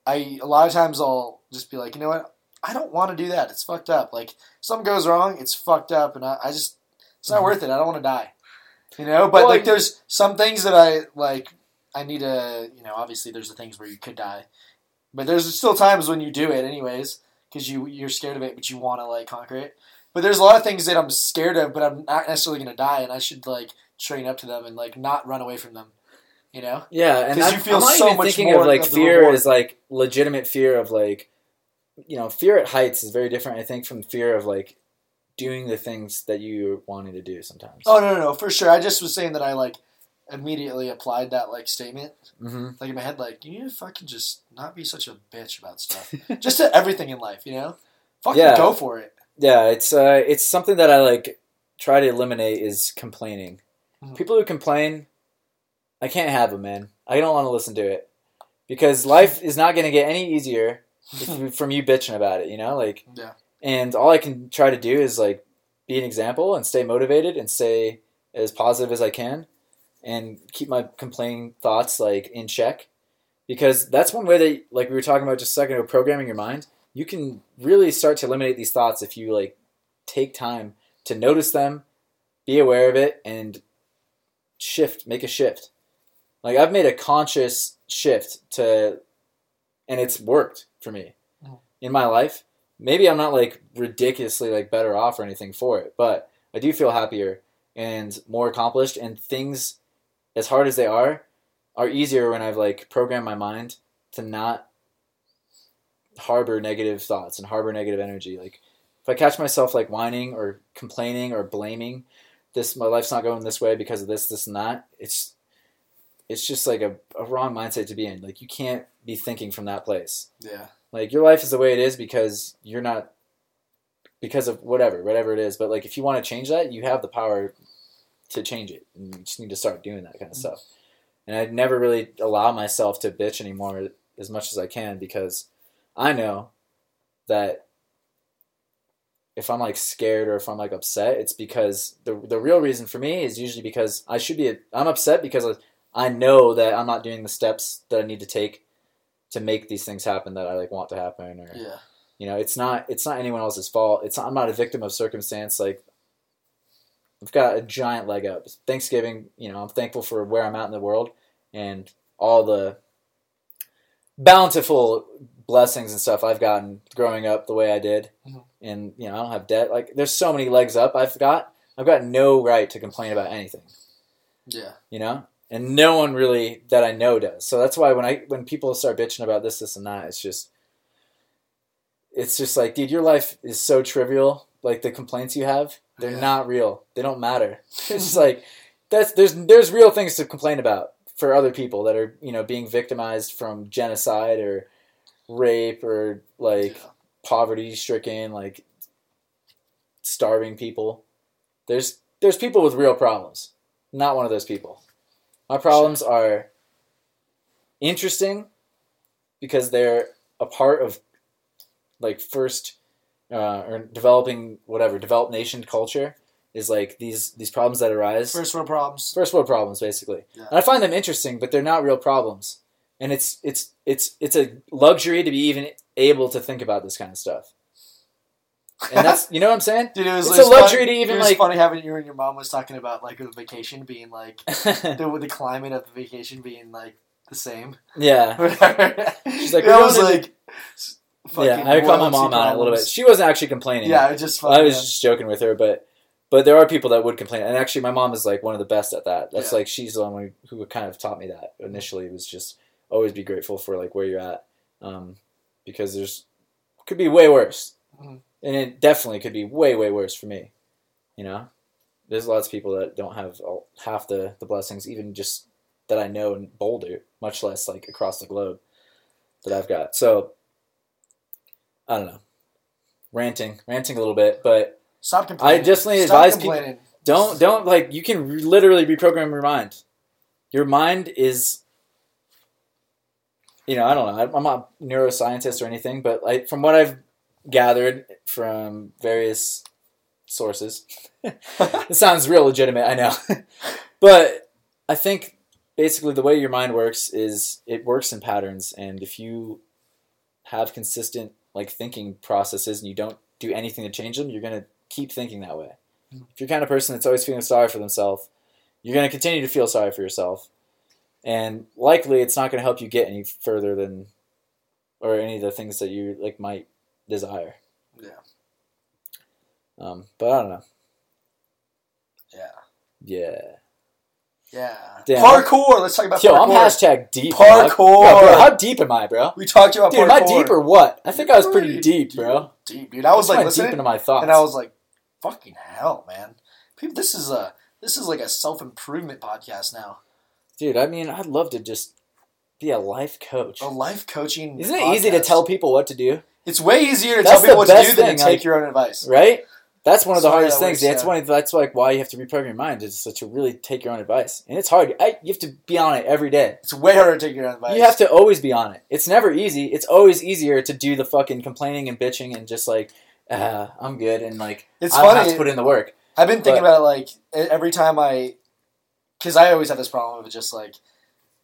[SPEAKER 2] I a lot of times I'll just be like, you know what, I don't want to do that. It's fucked up. Like something goes wrong, it's fucked up, and I, I just it's not
[SPEAKER 1] Mhm.
[SPEAKER 2] worth it. I don't want to die, you know. But
[SPEAKER 1] Well,
[SPEAKER 2] like,
[SPEAKER 1] I-
[SPEAKER 2] there's some things that I like. I need to, you know. Obviously, there's the things where you could die, but there's still times when you do it anyways because you you're scared of it, but you want to like conquer it. But there's a lot of things that I'm scared of, but I'm not necessarily gonna die, and I should like train up to them and like not run away from them. You know?
[SPEAKER 1] Yeah, and
[SPEAKER 2] you feel
[SPEAKER 1] I'm not
[SPEAKER 2] so
[SPEAKER 1] even
[SPEAKER 2] much
[SPEAKER 1] thinking
[SPEAKER 2] more
[SPEAKER 1] of like
[SPEAKER 2] of
[SPEAKER 1] fear is like legitimate fear of like, you know, fear at heights is very different. I think from fear of like doing the things that you're wanting to do sometimes.
[SPEAKER 2] Oh no, no, no, for sure. I just was saying that I like immediately applied that like statement,
[SPEAKER 1] hmm
[SPEAKER 2] like in my head, like you need to fucking just not be such a bitch about stuff, just to everything in life, you know? Fucking
[SPEAKER 1] Yeah.
[SPEAKER 2] go for it.
[SPEAKER 1] Yeah, it's uh, it's something that I like try to eliminate is complaining.
[SPEAKER 2] Mhm.
[SPEAKER 1] People who complain, I can't have them, man. I don't want to listen to it because life is not going to get any easier from you bitching about it. You know, like
[SPEAKER 2] Yeah.
[SPEAKER 1] And all I can try to do is like be an example and stay motivated and stay as positive as I can and keep my complaining thoughts like in check because that's one way that like we were talking about just a second ago programming your mind you can really start to eliminate these thoughts if you like take time to notice them be aware of it and shift make a shift like i've made a conscious shift to and it's worked for me
[SPEAKER 2] Mhm.
[SPEAKER 1] in my life. Maybe i'm not like ridiculously like better off or anything for it but i do feel happier and more accomplished and things as hard as they are are easier when i've like programmed my mind to not harbor negative thoughts and harbor negative energy. Like if i catch myself like whining or complaining or blaming this my life's not going this way because of this this and that it's it's just like a, a wrong mindset to be in. Like you can't be thinking from that place
[SPEAKER 2] Yeah.
[SPEAKER 1] like your life is the way it is because you're not because of whatever, whatever it is. But like if you want to change that, you have the power to change it. And you just need to start doing that kind of mm-hmm. stuff. And I never really allow myself to bitch anymore as much as I can because I know that if I'm like scared or if I'm like upset, it's because the the real reason for me is usually because I should be I'm upset because I know that I'm not doing the steps that I need to take to make these things happen that I like want to happen or
[SPEAKER 2] Yeah.
[SPEAKER 1] you know it's not it's not anyone else's fault. It's i'm not a victim of circumstance like i've got a giant leg up. Thanksgiving you know i'm thankful for where i'm at in the world and all the bountiful blessings and stuff i've gotten growing up the way i did.
[SPEAKER 2] Mhm.
[SPEAKER 1] and you know i don't have debt. Like there's so many legs up i've got. I've got no right to complain about anything.
[SPEAKER 2] Yeah.
[SPEAKER 1] you know and no one really that i know does. So that's why when i when people start bitching about this this and that it's just it's just like dude your life is so trivial. Like the complaints you have they're
[SPEAKER 2] Yeah.
[SPEAKER 1] not real. They don't matter. It's just like that's there's there's real things to complain about for other people that are you know being victimized from genocide or rape or like
[SPEAKER 2] Yeah.
[SPEAKER 1] poverty stricken like starving people. There's there's people with real problems not one of those people my problems are interesting because they're a part of like first uh, or developing whatever developed nation culture is like these these problems that arise
[SPEAKER 2] First world problems.
[SPEAKER 1] first world problems basically
[SPEAKER 2] Yeah.
[SPEAKER 1] and i find them interesting but they're not real problems and it's it's it's it's a luxury to be even able to think about this kind of stuff and that's you know what i'm saying
[SPEAKER 2] Dude, it was,
[SPEAKER 1] It's
[SPEAKER 2] it
[SPEAKER 1] a luxury
[SPEAKER 2] funny,
[SPEAKER 1] to even,
[SPEAKER 2] it was
[SPEAKER 1] like-
[SPEAKER 2] funny having you and your mom was talking about like a vacation being like the the climate of the vacation being like the same.
[SPEAKER 1] yeah
[SPEAKER 2] She's
[SPEAKER 1] like, "We
[SPEAKER 2] was like
[SPEAKER 1] yeah i called my mom out a little bit she wasn't actually complaining
[SPEAKER 2] Yeah, it just
[SPEAKER 1] I was just joking with her, but but there are people that would complain, and actually, my mom is like one of the best at that. That's
[SPEAKER 2] Yeah.
[SPEAKER 1] like she's the one who, who kind of taught me that initially. It Was just always be grateful for like where you're at, um, because there's could be way worse,
[SPEAKER 2] Mhm.
[SPEAKER 1] And it definitely could be way way worse for me. You know, there's lots of people that don't have all, half the the blessings, even just that I know in Boulder, much less like across the globe that I've got. So I don't know, ranting, ranting a little bit, but.
[SPEAKER 2] Stop complaining.
[SPEAKER 1] I definitely
[SPEAKER 2] Stop
[SPEAKER 1] advise people- Don't don't like you can re- literally reprogram your mind. Your mind is, you know, I don't know. I'm not a neuroscientist or anything, but like from what I've gathered from various sources, it sounds real legitimate. I know, but I think basically the way your mind works is it works in patterns, and if you have consistent like thinking processes and you don't do anything to change them, you're gonna keep thinking that way. Hmm. If you're kind of person that's always feeling sorry for themselves, you're going to continue to feel sorry for yourself. And likely it's not going to help you get any further than or any of the things that you like might desire.
[SPEAKER 2] Yeah.
[SPEAKER 1] Um, but I don't know.
[SPEAKER 2] Yeah.
[SPEAKER 1] Yeah.
[SPEAKER 2] Yeah.
[SPEAKER 1] Damn.
[SPEAKER 2] Parkour. Let's talk about
[SPEAKER 1] Yo,
[SPEAKER 2] parkour.
[SPEAKER 1] I'm hashtag deep.
[SPEAKER 2] Parkour.
[SPEAKER 1] Yeah, bro, how deep am I, bro?
[SPEAKER 2] we talked about
[SPEAKER 1] Dude,
[SPEAKER 2] parkour.
[SPEAKER 1] am I deep or what? I think I was pretty deep, bro.
[SPEAKER 2] Deep, dude. I was
[SPEAKER 1] I'm
[SPEAKER 2] like
[SPEAKER 1] kinda deep
[SPEAKER 2] listening,
[SPEAKER 1] into my thoughts.
[SPEAKER 2] and I was like, "Fucking hell, man! People, this is a this is like a self improvement podcast now.
[SPEAKER 1] dude, I mean, I'd love to just be a life coach.
[SPEAKER 2] A life coaching.
[SPEAKER 1] Isn't it easy to tell people what to do?
[SPEAKER 2] It's way easier to
[SPEAKER 1] That's
[SPEAKER 2] tell people what to do than to take
[SPEAKER 1] like-
[SPEAKER 2] your own advice.
[SPEAKER 1] Right? That's one of the hardest
[SPEAKER 2] that
[SPEAKER 1] things.
[SPEAKER 2] works,
[SPEAKER 1] That's
[SPEAKER 2] yeah.
[SPEAKER 1] one. That's like why you have to reprogram your mind is to really take your own advice, and it's hard. I, you have to be on it every day.
[SPEAKER 2] It's way harder to take your own advice.
[SPEAKER 1] You have to always be on it. It's never easy. It's always easier to do the fucking complaining and bitching and just like, uh, I'm good, and like
[SPEAKER 2] It's
[SPEAKER 1] I don't have
[SPEAKER 2] funny.
[SPEAKER 1] to put in the work.
[SPEAKER 2] I've been thinking
[SPEAKER 1] but-
[SPEAKER 2] about it like every time I, because I always have this problem of just like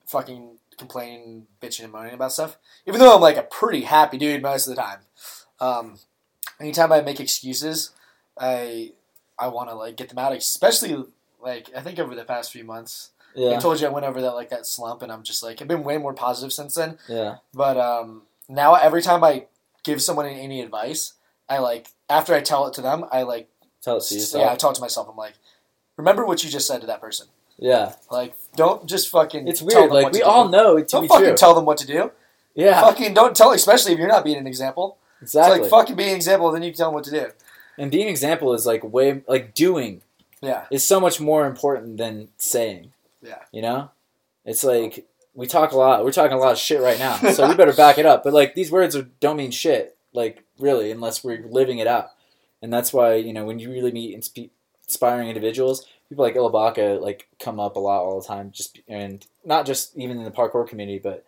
[SPEAKER 2] fucking complaining, bitching, and moaning about stuff. Even though I'm like a pretty happy dude most of the time. Um, anytime I make excuses, I I want to like get them out. Especially like I think over the past few months, I told you I went over that like that slump, and I'm just like I've been way more positive since then.
[SPEAKER 1] yeah,
[SPEAKER 2] But um, now every time I give someone any advice, I like after I tell it to them, I like
[SPEAKER 1] tell it to
[SPEAKER 2] yeah, I talk to myself. I'm like, remember what you just said to that person.
[SPEAKER 1] Yeah,
[SPEAKER 2] Like, don't just fucking.
[SPEAKER 1] it's
[SPEAKER 2] tell
[SPEAKER 1] weird.
[SPEAKER 2] them
[SPEAKER 1] Like
[SPEAKER 2] what
[SPEAKER 1] we all
[SPEAKER 2] do.
[SPEAKER 1] know it to
[SPEAKER 2] Don't fucking
[SPEAKER 1] true.
[SPEAKER 2] tell them what to do.
[SPEAKER 1] yeah,
[SPEAKER 2] Fucking don't tell, especially if you're not being an example.
[SPEAKER 1] exactly.
[SPEAKER 2] It's like fucking be an example, then you can tell them what to do.
[SPEAKER 1] and being an example is like way like doing
[SPEAKER 2] Yeah,
[SPEAKER 1] is so much more important than saying.
[SPEAKER 2] Yeah.
[SPEAKER 1] You know? It's like we talk a lot. We're talking a lot of shit right now. So we better back it up. But like these words are, don't mean shit. Like really unless we're living it out. And that's why, you know, when you really meet insp- inspiring individuals, people like Ilabaka like come up a lot all the time just and not just even in the parkour community, but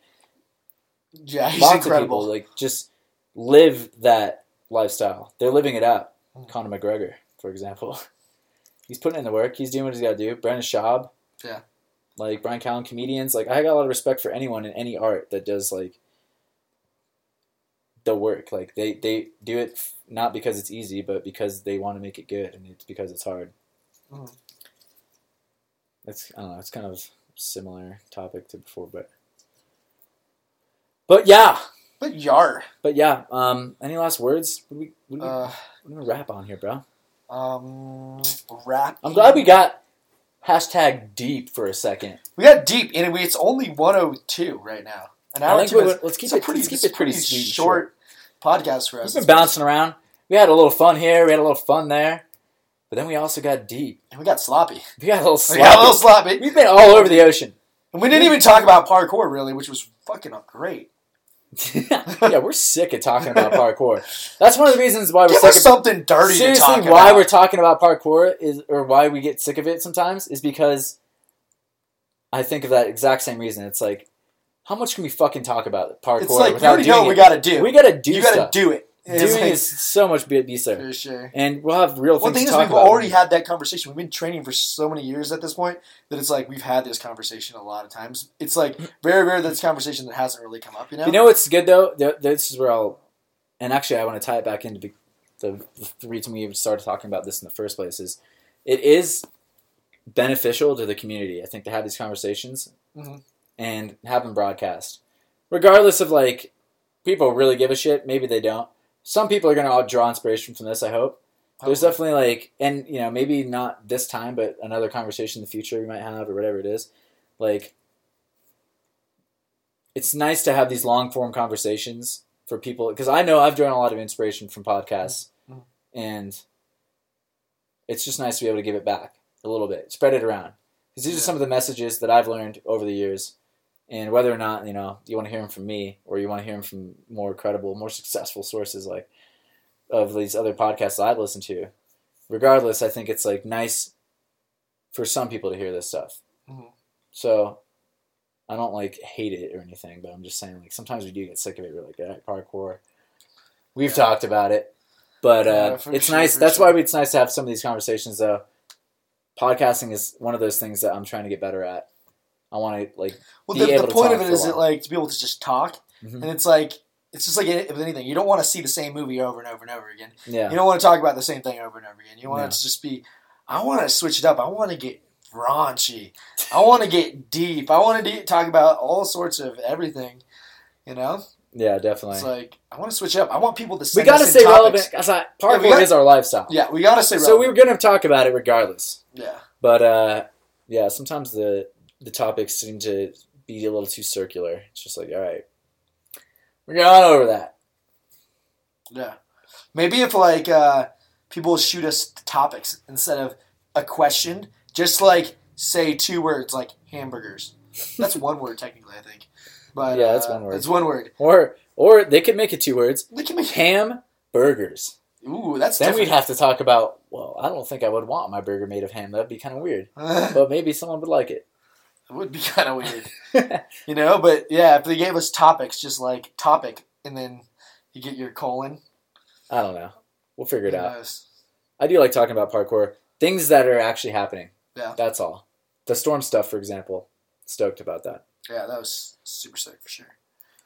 [SPEAKER 2] yeah, he's
[SPEAKER 1] lots
[SPEAKER 2] incredible.
[SPEAKER 1] of people like just live that lifestyle. They're living it out.
[SPEAKER 2] Mm.
[SPEAKER 1] Conor McGregor, for example, he's putting in the work. He's doing what he's got to do. Brandon Schaub,
[SPEAKER 2] Yeah.
[SPEAKER 1] like Brian Callen, comedians. Like I got a lot of respect for anyone in any art that does like the work. Like they they do it not because it's easy, but because they want to make it good, and it's because it's hard.
[SPEAKER 2] Mhm.
[SPEAKER 1] It's I don't know. It's kind of similar topic to before, but but yeah.
[SPEAKER 2] but yar.
[SPEAKER 1] But yeah, um, any last words? What do we, what do we,
[SPEAKER 2] Uh,
[SPEAKER 1] what do we wrap on here, bro?
[SPEAKER 2] um, rap.
[SPEAKER 1] I'm glad we got hashtag deep for a second.
[SPEAKER 2] we got deep, and it's only 102 right now. An hour
[SPEAKER 1] I think
[SPEAKER 2] two
[SPEAKER 1] we,
[SPEAKER 2] minutes.
[SPEAKER 1] let's keep it
[SPEAKER 2] pretty,
[SPEAKER 1] let's keep it pretty
[SPEAKER 2] pretty
[SPEAKER 1] sweet. and
[SPEAKER 2] short podcast for us.
[SPEAKER 1] We've been bouncing around. We had a little fun here. We had a little fun there, but then we also got deep.
[SPEAKER 2] And we got sloppy.
[SPEAKER 1] We got a little
[SPEAKER 2] We
[SPEAKER 1] sloppy.
[SPEAKER 2] got a little sloppy.
[SPEAKER 1] We've been all over the ocean.
[SPEAKER 2] And we didn't even talk about parkour really, which was fucking great.
[SPEAKER 1] yeah, we're sick of talking about parkour. That's one of the reasons why we're
[SPEAKER 2] Give
[SPEAKER 1] sick
[SPEAKER 2] us
[SPEAKER 1] of
[SPEAKER 2] something dirty to
[SPEAKER 1] seriously
[SPEAKER 2] talk
[SPEAKER 1] why
[SPEAKER 2] about.
[SPEAKER 1] we're talking about parkour is or why we get sick of it sometimes is because I think of that exact same reason. It's like how much can we fucking talk about parkour
[SPEAKER 2] it's like we
[SPEAKER 1] without
[SPEAKER 2] already
[SPEAKER 1] doing
[SPEAKER 2] know
[SPEAKER 1] it?
[SPEAKER 2] what we gotta do.
[SPEAKER 1] We gotta do
[SPEAKER 2] you gotta
[SPEAKER 1] stuff.
[SPEAKER 2] do it. It's
[SPEAKER 1] Doing
[SPEAKER 2] like-
[SPEAKER 1] is so much be- better,
[SPEAKER 2] for sure.
[SPEAKER 1] and we'll have real
[SPEAKER 2] One thing is, we've already had that conversation. We've been training for so many years at this point that it's like we've had this conversation a lot of times. It's like very rare that this conversation that hasn't really come up. You know?
[SPEAKER 1] You know what's good though? This is where I'll, and actually I want to tie it back into the, the, the reason we even started talking about this in the first place is, it is beneficial to the community. I think to have these conversations
[SPEAKER 2] Mhm.
[SPEAKER 1] and have them broadcast, regardless of like people really give a shit. Maybe they don't. Some people are gonna draw inspiration from this. I hope. There's definitely like, and you know, maybe not this time, but another conversation in the future we might have, or whatever it is. Like, it's nice to have these long form conversations for people because I know I've drawn a lot of inspiration from podcasts,
[SPEAKER 2] Mhm.
[SPEAKER 1] and it's just nice to be able to give it back a little bit, spread it around. Because these are some of the messages that I've learned over the years, and whether or not you know you want to hear them from me or you want to hear them from more credible, more successful sources like of these other podcasts that I've listened to. Regardless, I think it's like nice for some people to hear this stuff.
[SPEAKER 2] Mhm.
[SPEAKER 1] So I don't like hate it or anything, but I'm just saying like sometimes we do get sick of it. We're like, all right, parkour. We've
[SPEAKER 2] Yeah.
[SPEAKER 1] talked about it, but uh,
[SPEAKER 2] Yeah,
[SPEAKER 1] it's
[SPEAKER 2] sure,
[SPEAKER 1] nice. That's
[SPEAKER 2] sure.
[SPEAKER 1] why it's nice to have some of these conversations. Though, podcasting is one of those things that I'm trying to get better at. I want to like,
[SPEAKER 2] Well, the, the
[SPEAKER 1] to
[SPEAKER 2] point of it is that like to be able to just talk,
[SPEAKER 1] Mhm.
[SPEAKER 2] and it's like it's just like with anything. You don't want to see the same movie over and over and over again.
[SPEAKER 1] yeah,
[SPEAKER 2] You don't want to talk about the same thing over and over again. You want
[SPEAKER 1] No.
[SPEAKER 2] it to just be. I want to switch it up. I want to get raunchy. I want to get deep. I want to de- talk about all sorts of everything. You know,
[SPEAKER 1] Yeah, definitely.
[SPEAKER 2] It's like I want to switch up. I want people to.
[SPEAKER 1] See.
[SPEAKER 2] We
[SPEAKER 1] got to stay relevant. Cause I, part
[SPEAKER 2] we gotta-
[SPEAKER 1] is our lifestyle.
[SPEAKER 2] Yeah, we gotta stay Relevant.
[SPEAKER 1] So we were gonna talk about it regardless.
[SPEAKER 2] yeah,
[SPEAKER 1] But uh, yeah, sometimes the the topics seem to be a little too circular. It's just like, all right, we're going over that.
[SPEAKER 2] yeah. Maybe if like uh, people shoot us topics instead of a question, just like say two words like hamburgers. That's one word technically, I think. But
[SPEAKER 1] Yeah, that's
[SPEAKER 2] uh,
[SPEAKER 1] one word.
[SPEAKER 2] It's one word.
[SPEAKER 1] Or or they could make it two words:
[SPEAKER 2] They can make.
[SPEAKER 1] ham burgers.
[SPEAKER 2] Ooh, that's
[SPEAKER 1] Then we'd have to talk about. Well, I don't think I would want my burger made of ham. That'd be kind of weird. But maybe someone would like it.
[SPEAKER 2] Would be kind of weird, you know. But yeah, if they gave us topics, just like topic, and then you get your colon.
[SPEAKER 1] I don't know. We'll figure it
[SPEAKER 2] who
[SPEAKER 1] out.
[SPEAKER 2] knows?
[SPEAKER 1] I do like talking about parkour. Things that are actually happening.
[SPEAKER 2] Yeah.
[SPEAKER 1] That's all. The storm stuff, for example. Stoked about that.
[SPEAKER 2] Yeah, that was super sick for sure.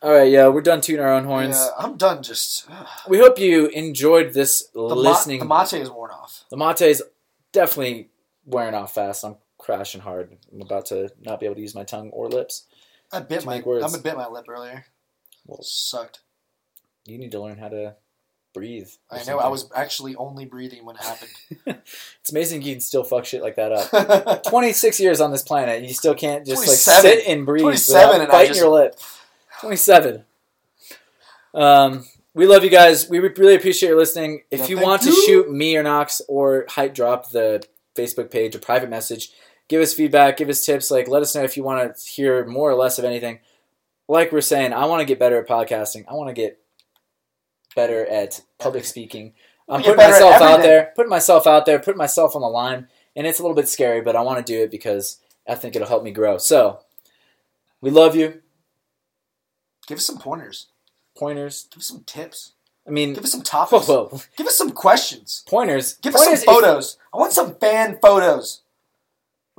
[SPEAKER 1] All right, yeah, we're done tuning our own horns.
[SPEAKER 2] Yeah, I'm done. Just ugh.
[SPEAKER 1] We hope you enjoyed this
[SPEAKER 2] the,
[SPEAKER 1] listening.
[SPEAKER 2] ma- the mate is worn off.
[SPEAKER 1] the mate is definitely wearing off fast. I'm crashing hard. I'm about to not be able to use my tongue or lips.
[SPEAKER 2] I bit my.
[SPEAKER 1] words.
[SPEAKER 2] I'm a bit my lip earlier.
[SPEAKER 1] Well,
[SPEAKER 2] Sucked.
[SPEAKER 1] you need to learn how to breathe.
[SPEAKER 2] I know.
[SPEAKER 1] something.
[SPEAKER 2] I was actually only breathing when it happened.
[SPEAKER 1] It's amazing you can still fuck shit like that up. 26 years on this planet, you still can't just like sit and breathe
[SPEAKER 2] 27
[SPEAKER 1] without biting
[SPEAKER 2] just-
[SPEAKER 1] your lip. 27. Um, we love you guys. We really appreciate your listening. If
[SPEAKER 2] Yeah,
[SPEAKER 1] you want to shoot me or Knox or Hype Drop the Facebook page a private message, give us feedback, give us tips. Like, let us know if you want to hear more or less of anything. Like we're saying, I want to get better at podcasting. I want to get better at public speaking. I'm putting myself out there, putting myself out there, putting myself on the line, and it's a little bit scary, but I want to do it because I think it'll help me grow. So, we love you.
[SPEAKER 2] Give us some pointers.
[SPEAKER 1] Pointers.
[SPEAKER 2] Give us some tips.
[SPEAKER 1] I mean,
[SPEAKER 2] Give us some topics.
[SPEAKER 1] whoa.
[SPEAKER 2] Give us some questions.
[SPEAKER 1] pointers.
[SPEAKER 2] Give us some
[SPEAKER 1] pointers. if-
[SPEAKER 2] photos. I want some fan photos.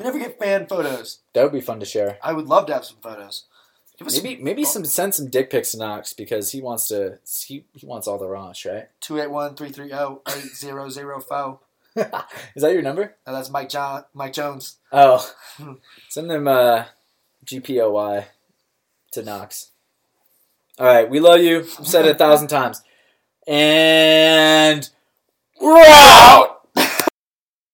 [SPEAKER 2] We never get fan photos.
[SPEAKER 1] that would be fun to share.
[SPEAKER 2] I would love to have some photos. Give us
[SPEAKER 1] Maybe, maybe some send some dick pics to Knox because he wants to. He, he wants all the raunch, right?
[SPEAKER 2] 281 330 8004.
[SPEAKER 1] Is that your number?
[SPEAKER 2] Now that's Mike John, Mike Jones.
[SPEAKER 1] Oh, send them uh, GPOY to Knox. All right, we love you. I've said it a thousand times, and we're out.